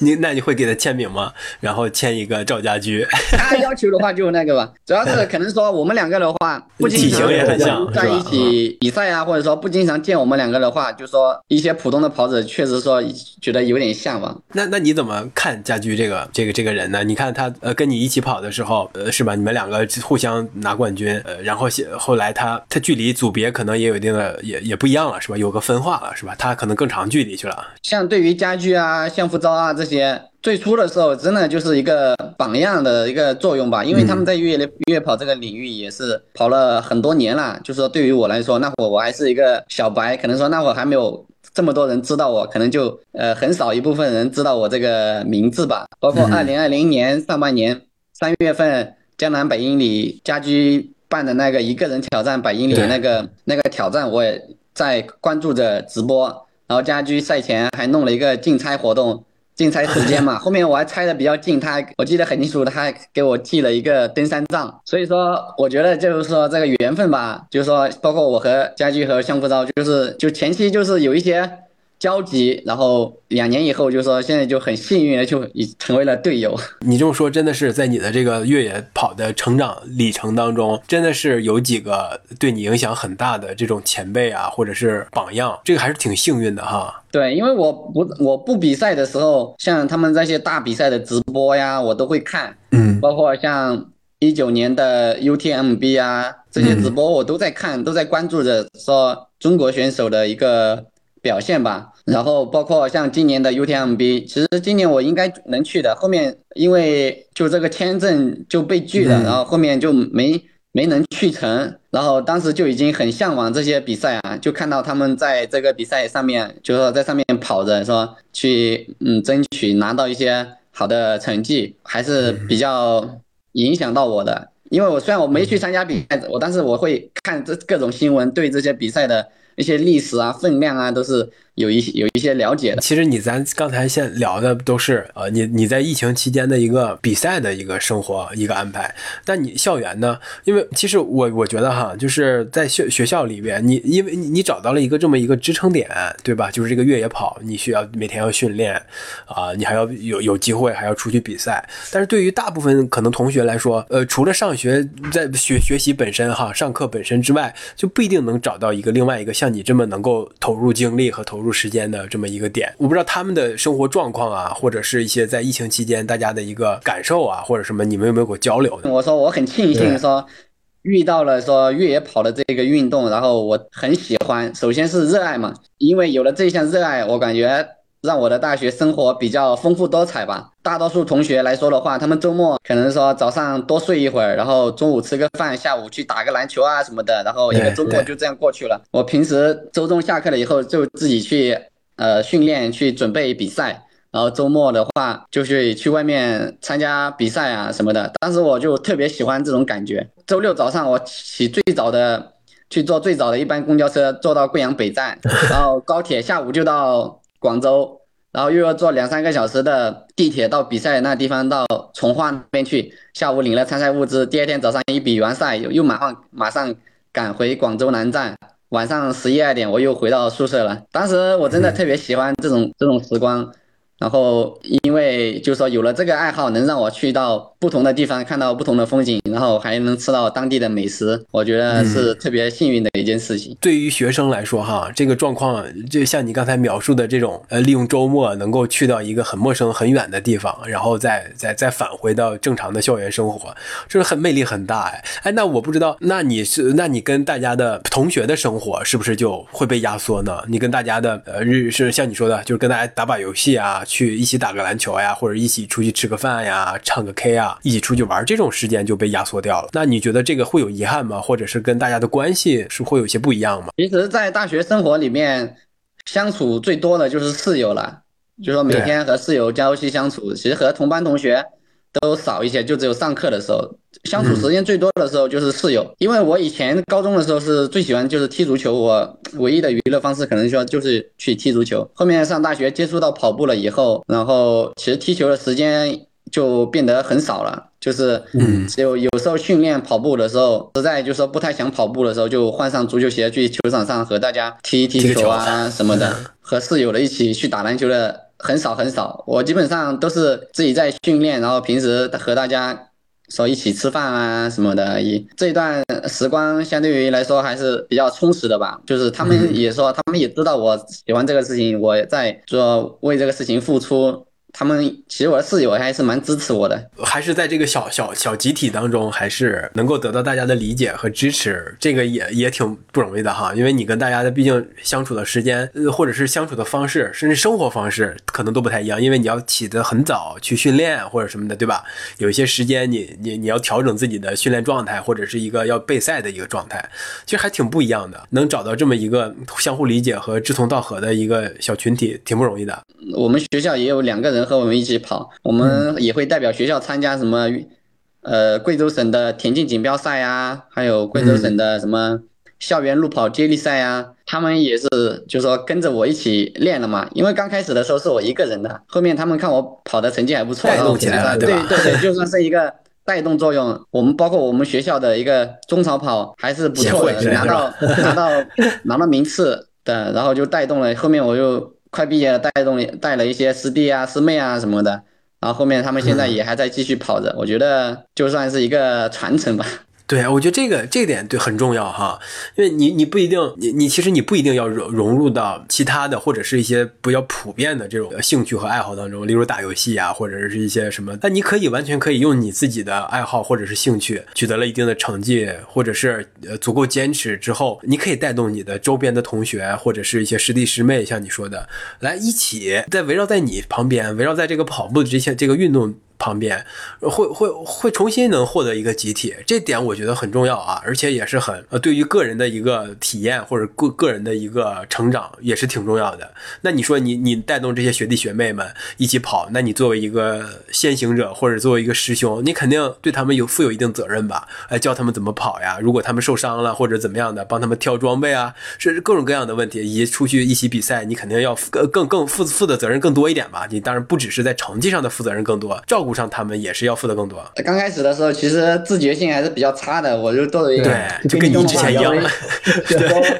你那你会给他签名吗？然后签一个赵家驹。他要求的话就那个吧，主要是可能说我们两个的话，不经常在一起比赛啊，或者说不经常见我们两个的话，就说一些普通的跑者确实说觉得有点像吧。那那你怎么看家驹这个这个这个人呢？你看他呃跟你一起跑的时候，呃是吧？你们两个互相拿冠军，呃然后后来他他距离组别可能也有一定的也也不一样了，是吧？有个分化了，是吧？他可能更长距离去了。像对于家驹啊、相夫招啊这些。最初的时候，真的就是一个榜样的一个作用吧，因为他们在越野越野跑这个领域也是跑了很多年了。就是说，对于我来说，那会我还是一个小白，可能说那会还没有这么多人知道我，可能就呃很少一部分人知道我这个名字吧。包括二零二零年上半年三月份江南百英里家居办的那个一个人挑战百英里那个那个挑战，我也在关注着直播。然后家居赛前还弄了一个竞猜活动。竞猜时间嘛，后面我还猜的比较近，他我记得很清楚，他还给我寄了一个登山杖，所以说我觉得就是说这个缘分吧，就是说包括我和家驹和相夫招，就是就前期就是有一些。交集，然后两年以后，就说现在就很幸运的就已成为了队友。你这么说，真的是在你的这个越野跑的成长里程当中，真的是有几个对你影响很大的这种前辈啊，或者是榜样，这个还是挺幸运的哈。对，因为我不我不比赛的时候，像他们那些大比赛的直播呀，我都会看，嗯，包括像一九年的 UTMB 啊这些直播，我都在看，都在关注着说中国选手的一个表现吧。然后包括像今年的 UTMB，其实今年我应该能去的，后面因为就这个签证就被拒了，然后后面就没没能去成。然后当时就已经很向往这些比赛啊，就看到他们在这个比赛上面，就说在上面跑着，说去嗯争取拿到一些好的成绩，还是比较影响到我的。因为我虽然我没去参加比赛，我但是我会看这各种新闻，对这些比赛的一些历史啊、分量啊都是。有一些有一些了解的，其实你咱刚才先聊的都是呃，你你在疫情期间的一个比赛的一个生活一个安排，但你校园呢？因为其实我我觉得哈，就是在学学校里边，你因为你你找到了一个这么一个支撑点，对吧？就是这个越野跑，你需要每天要训练啊，你还要有有机会还要出去比赛。但是对于大部分可能同学来说，呃，除了上学在学学习本身哈，上课本身之外，就不一定能找到一个另外一个像你这么能够投入精力和投。时间的这么一个点，我不知道他们的生活状况啊，或者是一些在疫情期间大家的一个感受啊，或者什么，你们有没有过交流？我说我很庆幸说遇到了说越野跑的这个运动，然后我很喜欢，首先是热爱嘛，因为有了这项热爱，我感觉。让我的大学生活比较丰富多彩吧。大多数同学来说的话，他们周末可能说早上多睡一会儿，然后中午吃个饭，下午去打个篮球啊什么的，然后一个周末就这样过去了。我平时周中下课了以后就自己去呃训练，去准备比赛，然后周末的话就是去外面参加比赛啊什么的。当时我就特别喜欢这种感觉。周六早上我起最早的去坐最早的一班公交车，坐到贵阳北站，然后高铁下午就到。广州，然后又要坐两三个小时的地铁到比赛那地方，到从化那边去。下午领了参赛物资，第二天早上一比完赛，又又马上马上赶回广州南站。晚上十一二点，我又回到宿舍了。当时我真的特别喜欢这种这种时光。然后因为就是说有了这个爱好，能让我去到不同的地方，看到不同的风景，然后还能吃到当地的美食，我觉得是特别幸运的一件事情。对于学生来说，哈，这个状况就像你刚才描述的这种，呃，利用周末能够去到一个很陌生、很远的地方，然后再再再返回到正常的校园生活，这是很魅力很大哎哎，那我不知道，那你是那你跟大家的同学的生活是不是就会被压缩呢？你跟大家的呃日是像你说的，就是跟大家打把游戏啊，去一起打个篮球呀，或者一起出去吃个饭呀，唱个 K 啊，一起出去玩，这种时间就被压缩掉了。那你觉得这个会有遗憾吗？或者是跟大家的关系是会有些不一样吗？其实，在大学生活里面，相处最多的就是室友了，就说每天和室友朝夕相处。其实和同班同学都少一些，就只有上课的时候相处时间最多的时候就是室友。因为我以前高中的时候是最喜欢就是踢足球，我唯一的娱乐方式可能说就是去踢足球。后面上大学接触到跑步了以后，然后其实踢球的时间就变得很少了。就是，嗯，只有有时候训练跑步的时候，实在就是说不太想跑步的时候，就换上足球鞋去球场上和大家踢踢球啊什么的，和室友的一起去打篮球的很少很少。我基本上都是自己在训练，然后平时和大家说一起吃饭啊什么的。一这一段时光相对于来说还是比较充实的吧。就是他们也说，他们也知道我喜欢这个事情，我在做为这个事情付出。他们其实我的室友还是蛮支持我的，还是在这个小小小集体当中，还是能够得到大家的理解和支持，这个也也挺不容易的哈。因为你跟大家的毕竟相处的时间，呃或者是相处的方式，甚至生活方式可能都不太一样，因为你要起得很早去训练或者什么的，对吧？有一些时间你你你要调整自己的训练状态，或者是一个要备赛的一个状态，其实还挺不一样的。能找到这么一个相互理解和志同道合的一个小群体，挺不容易的。我们学校也有两个人。和我们一起跑，我们也会代表学校参加什么，呃，贵州省的田径锦标赛啊，还有贵州省的什么校园路跑接力赛啊。他们也是，就是说跟着我一起练了嘛。因为刚开始的时候是我一个人的，后面他们看我跑的成绩还不错，带动起来了，对对对，就算是一个带动作用。我们包括我们学校的一个中长跑还是不错的，拿到拿到拿到名次的，然后就带动了。后面我又。快毕业了，带动带了一些师弟啊、师妹啊什么的，然后后面他们现在也还在继续跑着，我觉得就算是一个传承吧。对，我觉得这个这点对很重要哈，因为你你不一定你你其实你不一定要融融入到其他的或者是一些比较普遍的这种兴趣和爱好当中，例如打游戏啊，或者是一些什么，但你可以完全可以用你自己的爱好或者是兴趣取得了一定的成绩，或者是足够坚持之后，你可以带动你的周边的同学或者是一些师弟师妹，像你说的，来一起在围绕在你旁边，围绕在这个跑步的这些这个运动。旁边会会会重新能获得一个集体，这点我觉得很重要啊，而且也是很呃对于个人的一个体验或者个个人的一个成长也是挺重要的。那你说你你带动这些学弟学妹们一起跑，那你作为一个先行者或者作为一个师兄，你肯定对他们有负有一定责任吧？哎，教他们怎么跑呀？如果他们受伤了或者怎么样的，帮他们挑装备啊，甚至各种各样的问题，以及出去一起比赛，你肯定要更更更负负的责任更多一点吧？你当然不只是在成绩上的负责任更多，照顾。上他们也是要付的更多。刚开始的时候，其实自觉性还是比较差的。我就作为一个，对，就跟你之前一样，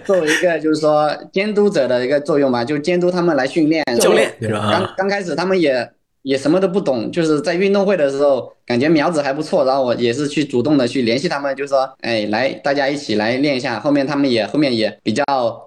作为一个 就是说监督者的一个作用嘛，就监督他们来训练。教练刚刚开始他们也也什么都不懂，就是在运动会的时候感觉苗子还不错，然后我也是去主动的去联系他们，就说哎来大家一起来练一下。后面他们也后面也比较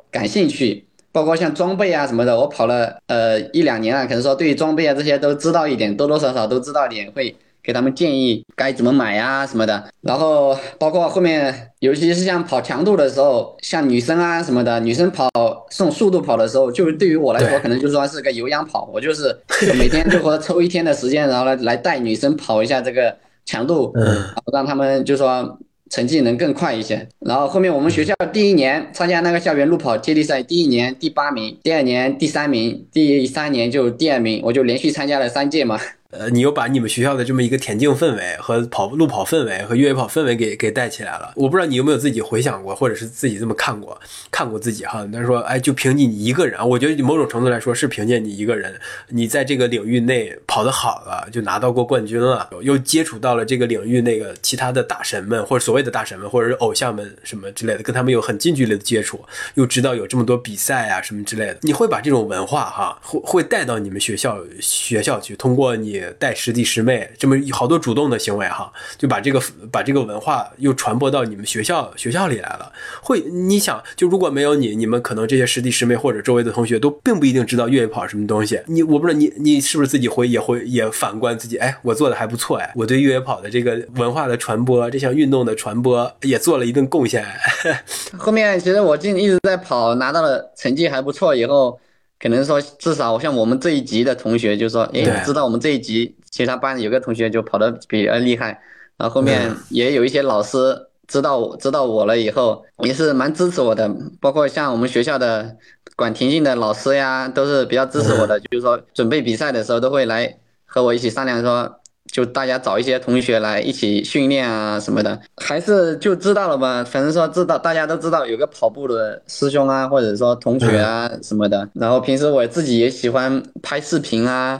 感兴趣。包括像装备啊什么的，我跑了呃一两年了，可能说对于装备啊这些都知道一点，多多少少都知道一点，会给他们建议该怎么买呀什么的。然后包括后面，尤其是像跑强度的时候，像女生啊什么的，女生跑这种速度跑的时候，就是对于我来说，可能就说是个有氧跑，我就是每天就说抽一天的时间，然后来来带女生跑一下这个强度，然后让他们就说。成绩能更快一些。然后后面我们学校第一年参加那个校园路跑接力赛，第一年第八名，第二年第三名，第三年就第二名，我就连续参加了三届嘛。呃，你又把你们学校的这么一个田径氛围和跑路跑氛围和越野跑氛围给给带起来了。我不知道你有没有自己回想过，或者是自己这么看过看过自己哈。但是说，哎，就凭你一个人，我觉得某种程度来说是凭借你一个人，你在这个领域内跑得好了，就拿到过冠军了，又接触到了这个领域那个其他的大神们或者所谓的大神们或者是偶像们什么之类的，跟他们有很近距离的接触，又知道有这么多比赛啊什么之类的，你会把这种文化哈会会带到你们学校学校去，通过你带师弟师妹这么好多主动的行为哈，就把这个把这个文化又传播到你们学校学校里来了。会你想，就如果没有你，你们可能这些师弟师妹或者周围的同学都并不一定知道越野跑什么东西。你我不知道你你是不是自己会也会也反观自己，哎，我做的还不错哎，我对越野跑的这个文化的传播，这项运动的传播也做了一定贡献。后面其实我进一直在跑，拿到了成绩还不错，以后。可能说，至少像我们这一级的同学就说，哎，知道我们这一级其他班有个同学就跑得比较厉害，然后后面也有一些老师知道我知道我了以后，也是蛮支持我的，包括像我们学校的管田径的老师呀，都是比较支持我的，就是说准备比赛的时候都会来和我一起商量说。就大家找一些同学来一起训练啊什么的，还是就知道了吧。反正说知道，大家都知道有个跑步的师兄啊，或者说同学啊什么的。然后平时我自己也喜欢拍视频啊，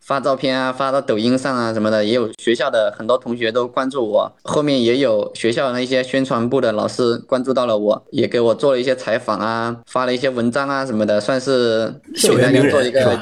发照片啊，发到抖音上啊什么的。也有学校的很多同学都关注我，后面也有学校的那些宣传部的老师关注到了我，也给我做了一些采访啊，发了一些文章啊什么的，算是给大家做一个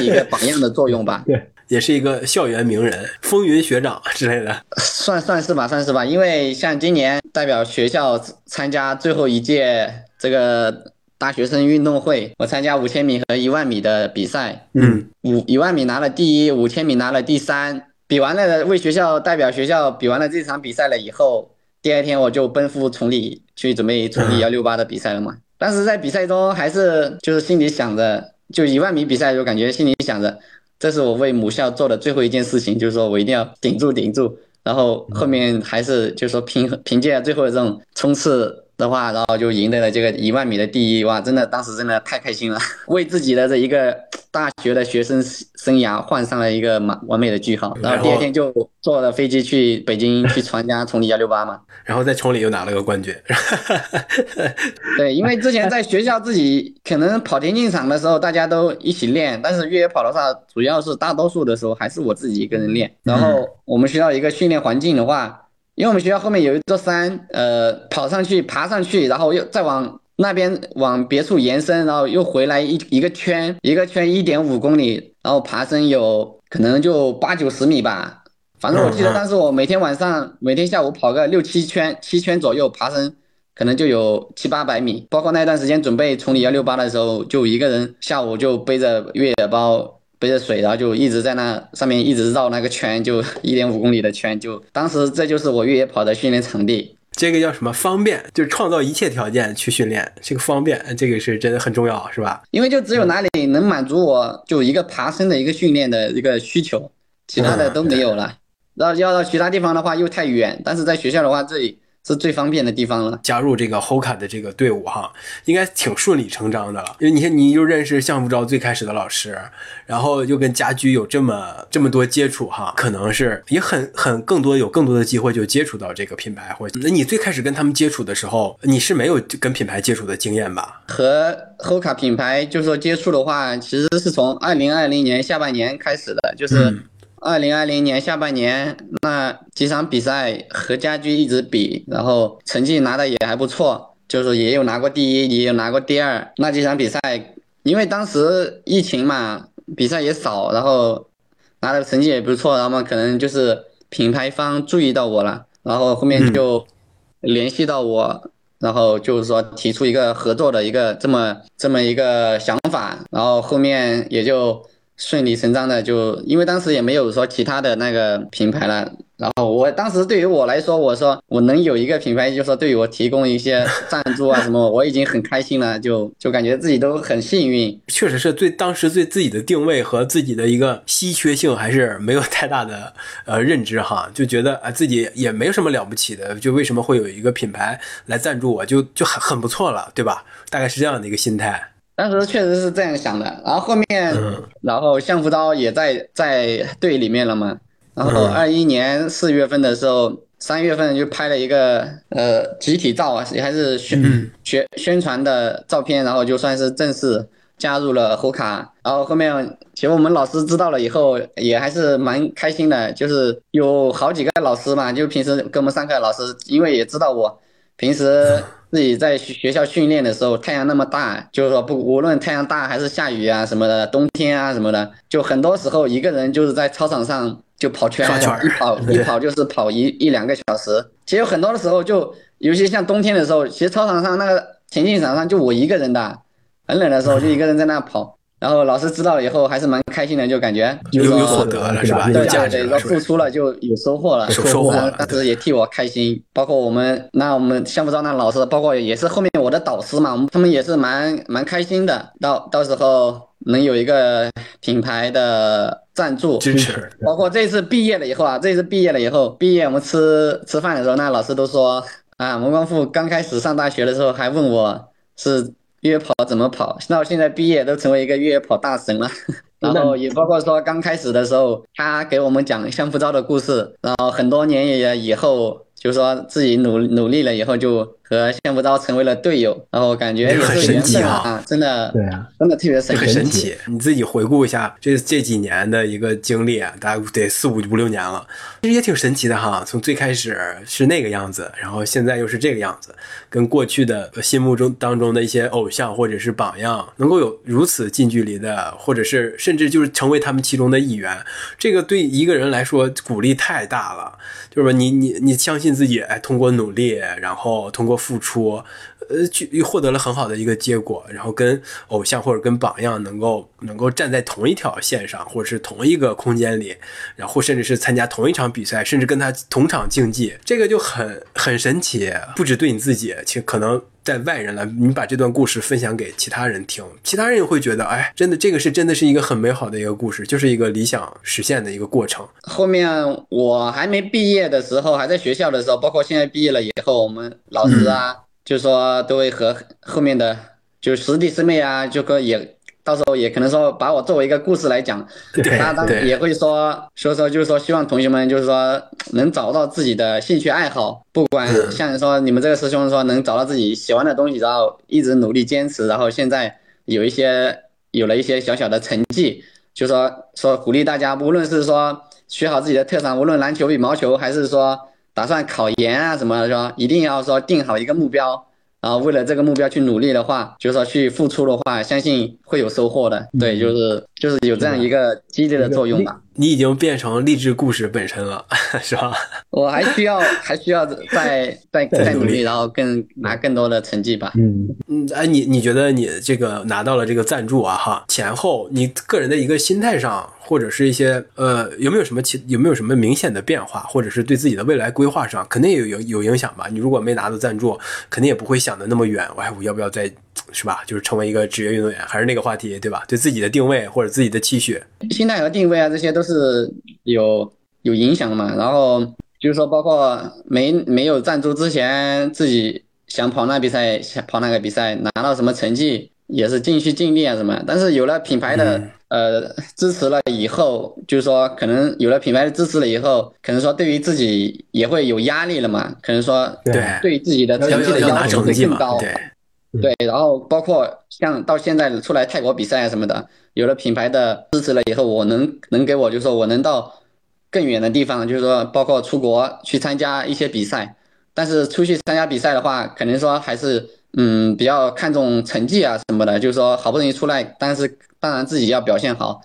一个榜样的作用吧。对。也是一个校园名人、风云学长 之类的，算算是吧，算是吧。因为像今年代表学校参加最后一届这个大学生运动会，我参加五千米和一万米的比赛，嗯，五一万米拿了第一，五千米拿了第三。比完了，为学校代表学校比完了这场比赛了以后，第二天我就奔赴崇礼去准备崇礼幺六八的比赛了嘛。但是在比赛中还是就是心里想着，就一万米比赛就感觉心里想着。这是我为母校做的最后一件事情，就是说我一定要顶住顶住，然后后面还是就是说凭凭借最后的这种冲刺的话，然后就赢得了这个一万米的第一，哇，真的当时真的太开心了，为自己的这一个。大学的学生生涯换上了一个完完美的句号，然后第二天就坐了飞机去北京去参加崇礼幺六八嘛，然后在崇礼又拿了个冠军。对，因为之前在学校自己可能跑田径场的时候大家都一起练，但是越野跑的话，主要是大多数的时候还是我自己一个人练。然后我们学校一个训练环境的话，因为我们学校后面有一座山，呃，跑上去爬上去，然后又再往。那边往别处延伸，然后又回来一一个圈，一个圈一点五公里，然后爬升有可能就八九十米吧。反正我记得当时我每天晚上、每天下午跑个六七圈，七圈左右爬升，可能就有七八百米。包括那段时间准备崇礼幺六八的时候，就一个人下午就背着越野包、背着水，然后就一直在那上面一直绕那个圈，就一点五公里的圈。就当时这就是我越野跑的训练场地。这个叫什么？方便，就是创造一切条件去训练。这个方便，这个是真的很重要，是吧？因为就只有哪里能满足我就一个爬升的一个训练的一个需求，其他的都没有了。然后要到其他地方的话又太远，但是在学校的话这里。是最方便的地方了。加入这个 Hoka 的这个队伍哈，应该挺顺理成章的了。因为你看，你又认识项目招最开始的老师，然后又跟家居有这么这么多接触哈，可能是也很很更多有更多的机会就接触到这个品牌。或者，那你最开始跟他们接触的时候，你是没有跟品牌接触的经验吧？和 Hoka 品牌就是说接触的话，其实是从二零二零年下半年开始的，就是。二零二零年下半年那几场比赛和家居一直比，然后成绩拿的也还不错，就是也有拿过第一，也有拿过第二。那几场比赛，因为当时疫情嘛，比赛也少，然后拿的成绩也不错，然后可能就是品牌方注意到我了，然后后面就联系到我，然后就是说提出一个合作的一个这么这么一个想法，然后后面也就。顺理成章的，就因为当时也没有说其他的那个品牌了，然后我当时对于我来说，我说我能有一个品牌，就是说对于我提供一些赞助啊什么，我已经很开心了，就就感觉自己都很幸运。确实是对当时对自己的定位和自己的一个稀缺性还是没有太大的呃认知哈，就觉得啊自己也没有什么了不起的，就为什么会有一个品牌来赞助我就就很很不错了，对吧？大概是这样的一个心态。当时确实是这样想的，然后后面，嗯然后相夫刀也在在队里面了嘛。然后嗯二一年四月份的时候，三月份就拍了一个呃集体照啊，也还是宣、嗯宣宣传的照片，然后就算是正式加入了胡卡。然后后面其实我们老师知道了以后，也还是蛮开心的，就是有好几个老师嘛，就平时给我们上课的老师，因为也知道我平时自己在学学校训练的时候，太阳那么大，就是说不无论太阳大还是下雨啊什么的，冬天啊什么的，就很多时候一个人就是在操场上就跑圈，一跑一跑就是跑一一两个小时。其实有很多的时候就，尤其像冬天的时候，其实操场上那个田径场上就我一个人的，很冷的时候就一个人在那跑。然后老师知道了以后还是蛮开心的，就感觉就有有所得了是吧？对对对，了是吧？说付出了就有收获了，有收获了当时也替我开心。包括我们那我们项目招那老师，包括也是后面我的导师嘛，我们他们也是蛮蛮开心的。到到时候能有一个品牌的赞助，支持，包括这次毕业了以后啊，这次毕业了以后，毕业我们吃吃饭的时候，那老师都说啊，蒙光富刚开始上大学的时候还问我是越野跑怎么跑，到现在毕业都成为一个越野跑大神了。然后也包括说刚开始的时候，他给我们讲相夫招的故事，然后很多年也以后，就说自己努努力了以后，就和相夫招成为了队友，然后感觉也很神是缘分奇啊啊，真的对啊，真的特别神奇。很神奇。你自己回顾一下这这几年的一个经历，啊大概得四五五六年了，其实也挺神奇的哈。从最开始是那个样子，然后现在又是这个样子，跟过去的心目中当中的一些偶像或者是榜样，能够有如此近距离的，或者是甚至就是成为他们其中的一员，这个对一个人来说鼓励太大了。就是说你你你相信自己，哎，通过努力，然后通过付出，呃，去获得了很好的一个结果，然后跟偶像或者跟榜样能够能够站在同一条线上，或者是同一个空间里，然后甚至是参加同一场比赛，甚至跟他同场竞技，这个就很很神奇。不止对你自己，其实可能在外人来，你把这段故事分享给其他人听，其他人也会觉得，哎，真的这个是真的是一个很美好的一个故事，就是一个理想实现的一个过程。后面我还没毕业的时候，还在学校的时候，包括现在毕业了以后，我们老师啊，就说都会和后面的就师弟师妹啊，就跟也到时候也可能说把我作为一个故事来讲，对他当然也会说说说，就是说希望同学们就是说能找到自己的兴趣爱好，不管像说你们这个师兄说能找到自己喜欢的东西，然后一直努力坚持，然后现在有一些有了一些小小的成绩，就说说鼓励大家，无论是说学好自己的特长，无论篮球、羽毛球，还是说打算考研啊什么的，说一定要说定好一个目标。然后为了这个目标去努力的话，就是说去付出的话，相信会有收获的。对，就是就是有这样一个激励的作用吧。你已经变成励志故事本身了，是吧？我还需要 还需要再再再努力，然后更拿更多的成绩吧。嗯，嗯，哎，你你觉得你这个拿到了这个赞助啊，哈，前后你个人的一个心态上，或者是一些呃，有没有什么其有没有什么明显的变化，或者是对自己的未来规划上，肯定有有有影响吧？你如果没拿到赞助，肯定也不会想的那么远，我还我要不要再是吧？就是成为一个职业运动员，还是那个话题，对吧？对自己的定位或者自己的期许，心态和定位啊，这些都是有有影响的嘛。然后就是说，包括没没有赞助之前，自己想跑那比赛，想跑那个比赛，拿到什么成绩，也是尽心尽力啊什么。但是有了品牌的、呃支持了以后，就是说可能有了品牌的支持了以后，可能说对于自己也会有压力了嘛。可能说对，对自己的成绩的要求会更高。，对，对，然后包括像到现在出来泰国比赛啊什么的，有了品牌的支持了以后，我能能给我就是说我能到更远的地方，就是说包括出国去参加一些比赛。但是出去参加比赛的话，可能说还是嗯比较看重成绩啊什么的，就是说好不容易出来，但是当然自己要表现好，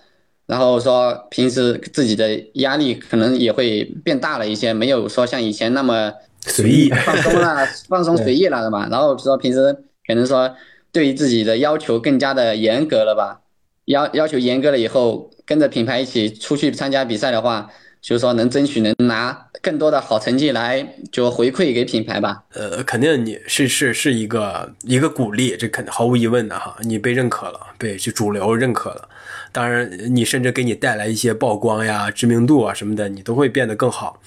然后说平时自己的压力可能也会变大了一些，没有说像以前那么随意，放松了，放松随意了的嘛。然后说平时可能说对于自己的要求更加的严格了吧，要要求严格了以后，跟着品牌一起出去参加比赛的话，就是说能争取能拿更多的好成绩来就回馈给品牌吧。呃，肯定你是是是一个一个鼓励，这肯毫无疑问的哈，你被认可了，被就主流认可了。当然，你甚至给你带来一些曝光呀、知名度啊什么的，你都会变得更好。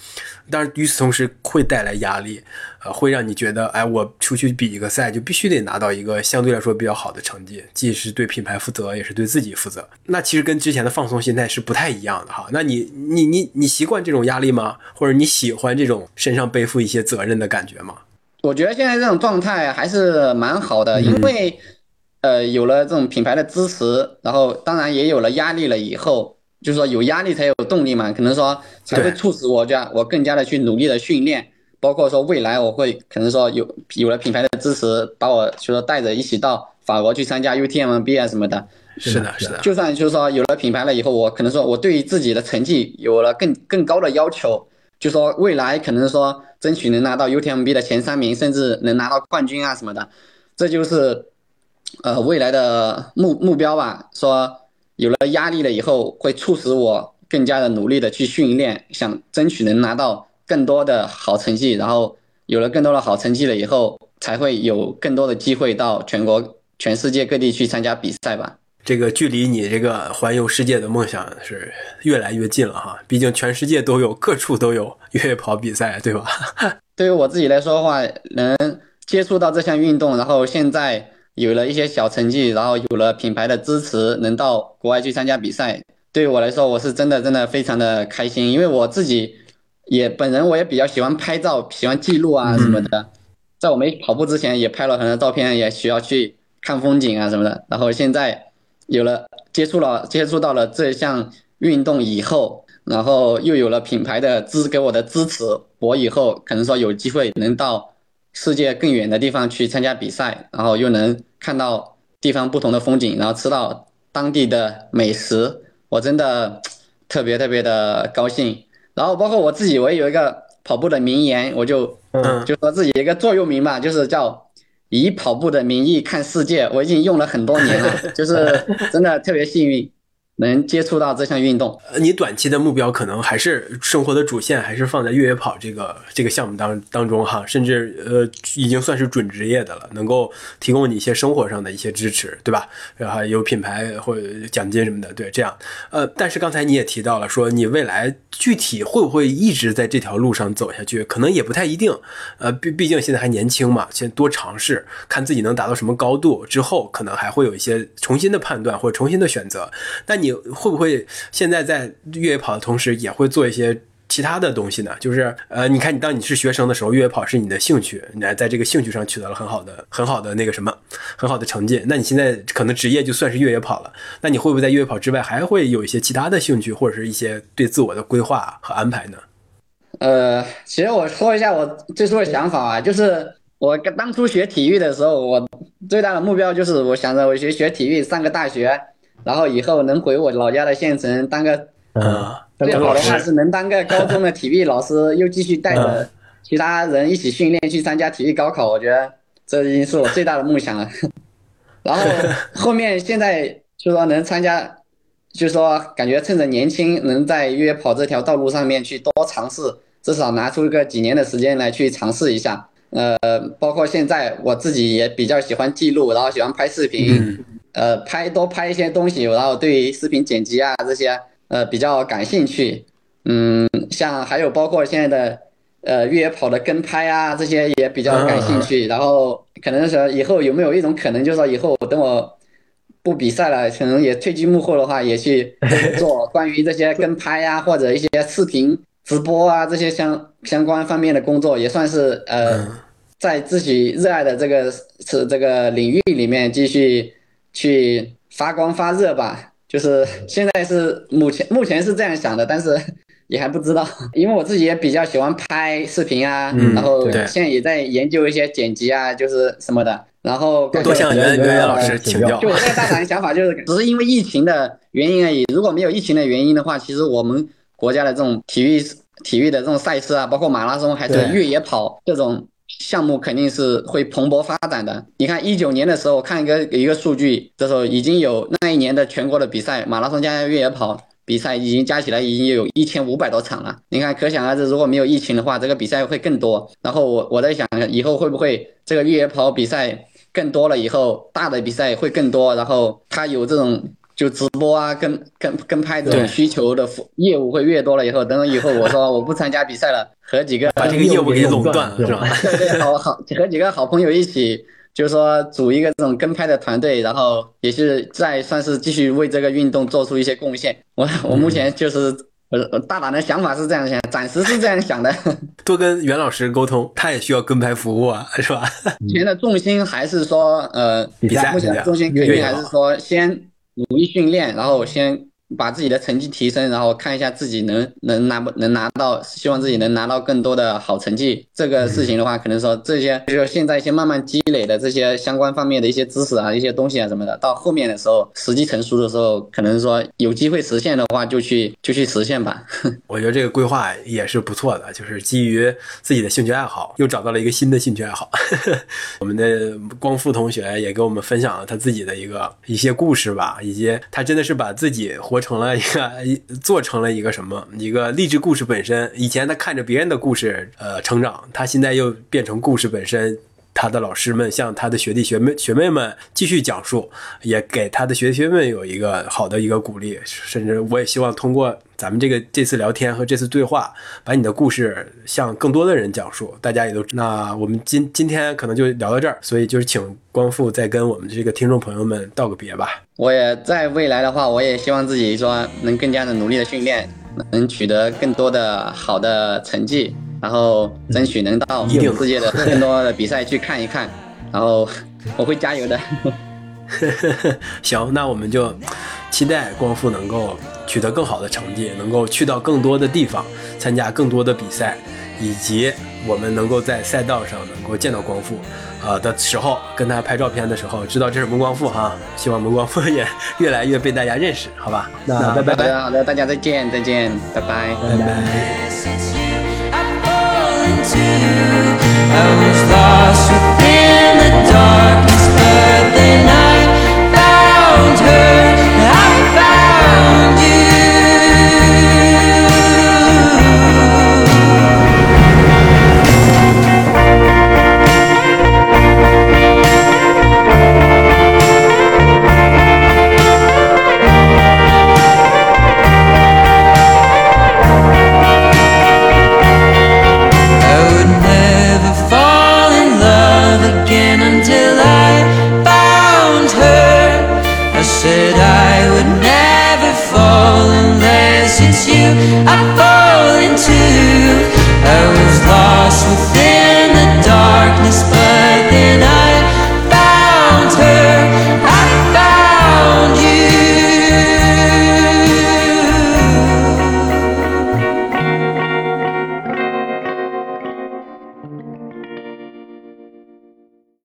当然，与此同时会带来压力，呃，会让你觉得，哎，我出去比一个赛就必须得拿到一个相对来说比较好的成绩，既是对品牌负责，也是对自己负责。那其实跟之前的放松心态是不太一样的哈。那你你你你习惯这种压力吗？或者你喜欢这种身上背负一些责任的感觉吗？我觉得现在这种状态还是蛮好的，因为。呃，有了这种品牌的支持，然后当然也有了压力了。以后就是说有压力才有动力嘛，可能说才会促使我这样，我更加的去努力的训练。包括说未来我会可能说有有了品牌的支持，把我就说带着一起到法国去参加 UTMB 啊什么的。是的，是的。就算就是说有了品牌了以后，我可能说我对于自己的成绩有了更更高的要求，就说未来可能说争取能拿到 UTMB 的前三名，甚至能拿到冠军啊什么的。这就是。呃，未来的目目标吧，说有了压力了以后，会促使我更加的努力的去训练，想争取能拿到更多的好成绩，然后有了更多的好成绩了以后，才会有更多的机会到全国、全世界各地去参加比赛吧。这个距离你这个环游世界的梦想是越来越近了哈，毕竟全世界都有，各处都有越野跑比赛，对吧？对于我自己来说的话，能接触到这项运动，然后现在。有了一些小成绩，然后有了品牌的支持，能到国外去参加比赛，对于我来说，我是真的真的非常的开心。因为我自己也本人我也比较喜欢拍照，喜欢记录啊什么的。在我没跑步之前，也拍了很多照片，也需要去看风景啊什么的。然后现在有了接触了接触到了这项运动以后，然后又有了品牌的支给我的支持，我以后可能说有机会能到。世界更远的地方去参加比赛，然后又能看到地方不同的风景，然后吃到当地的美食，我真的特别特别的高兴。然后包括我自己，我也有一个跑步的名言，我就就说自己一个座右铭吧，就是叫以跑步的名义看世界。我已经用了很多年了，就是真的特别幸运。能接触到这项运动，你短期的目标可能还是生活的主线还是放在越野跑这个这个项目当当中哈，甚至呃已经算是准职业的了，能够提供你一些生活上的一些支持，对吧？然后有品牌或奖金什么的，对，这样，呃，但是刚才你也提到了，说你未来具体会不会一直在这条路上走下去，可能也不太一定，呃，毕毕竟现在还年轻嘛，先多尝试，看自己能达到什么高度之后，可能还会有一些重新的判断或者重新的选择，但你。会不会现在在越野跑的同时，也会做一些其他的东西呢？就是呃，你看你当你是学生的时候，越野跑是你的兴趣，你还在这个兴趣上取得了很好的、很好的那个什么、很好的成绩。那你现在可能职业就算是越野跑了，那你会不会在越野跑之外，还会有一些其他的兴趣，或者是一些对自我的规划和安排呢？呃，其实我说一下我最初的想法啊，就是我当初学体育的时候，我最大的目标就是我想着我学学体育，上个大学。然后以后能回我老家的县城当个，嗯，最好的话是能当个高中的体育老师，又继续带着其他人一起训练去参加体育高考。我觉得这已经是我最大的梦想了。然后后面现在就说能参加，就说感觉趁着年轻，能在越野跑这条道路上面去多尝试，至少拿出个几年的时间来去尝试一下。呃，包括现在我自己也比较喜欢记录，然后喜欢拍视频。呃，拍多拍一些东西，然后对于视频剪辑啊这些，呃，比较感兴趣。嗯，像还有包括现在的，呃，越野跑的跟拍啊这些也比较感兴趣。然后可能说以后有没有一种可能，就是说以后等我不比赛了，可能也退居幕后的话，也去 做关于这些跟拍啊或者一些视频直播啊这些相相关方面的工作，也算是呃，在自己热爱的这个是这个领域里面继续。去发光发热吧，就是现在是目前目前是这样想的，但是 也还不知道，因为我自己也比较喜欢拍视频啊，然后现在也在研究一些剪辑啊，就是什么的，然后多向袁袁袁老师请教。就我现在大胆的想法就是，只是因为疫情的原因而已。如果没有疫情的原因的话，其实我们国家的这种体育体育的这种赛事啊，包括马拉松还是越野跑这种。项目肯定是会蓬勃发展的。你看一九年的时候，看一个一个数据，这时候已经有那一年的全国的比赛，马拉松加越野跑比赛已经加起来已经有一千五百多场了。你看，可想而知，如果没有疫情的话，这个比赛会更多。然后我我在想，以后会不会这个越野跑比赛更多了以后，大的比赛会更多，然后它有这种。就直播啊，跟跟跟拍这种需求的服业务会越多了以后，等以后我说 我不参加比赛了，和几个把这个业务给垄断了，是吧？对对，好好和几个好朋友一起，就是说组一个这种跟拍的团队，然后也是在算是继续为这个运动做出一些贡献。我我目前就是呃大胆的想法是这样想，暂时是这样想的。多跟袁老师沟通，他也需要跟拍服务啊，是吧？目前的重心还是说呃，比赛目前的重心肯定还是说先努力训练，然后先。把自己的成绩提升，然后看一下自己能能拿不能拿到，希望自己能拿到更多的好成绩。这个事情的话，可能说这些就是现在一些慢慢积累的这些相关方面的一些知识啊、一些东西啊什么的，到后面的时候时机成熟的时候，可能说有机会实现的话，就去就去实现吧。我觉得这个规划也是不错的，就是基于自己的兴趣爱好，又找到了一个新的兴趣爱好。我们的光复同学也给我们分享了他自己的一个一些故事吧，以及他真的是把自己活成了一个做成了一个什么一个励志故事本身。以前他看着别人的故事呃成长，他现在又变成故事本身。他的老师们向他的学弟学妹学妹们继续讲述，也给他的学弟学妹有一个好的一个鼓励，甚至我也希望通过咱们这个这次聊天和这次对话，把你的故事向更多的人讲述。大家也都那我们今今天可能就聊到这儿，所以就是请光复再跟我们这个听众朋友们道个别吧。我也在未来的话，我也希望自己说能更加的努力的训练，能取得更多的好的成绩。然后争取能到世界的更多的比赛去看一看，然后我会加油的。行，那我们就期待光复能够取得更好的成绩，能够去到更多的地方，参加更多的比赛，以及我们能够在赛道上能够见到光复，呃的时候，跟他拍照片的时候，知道这是蒙光复哈。希望蒙光复也 越来越被大家认识，好吧？那拜拜好的，好的，大家再见，再见，拜拜，拜拜。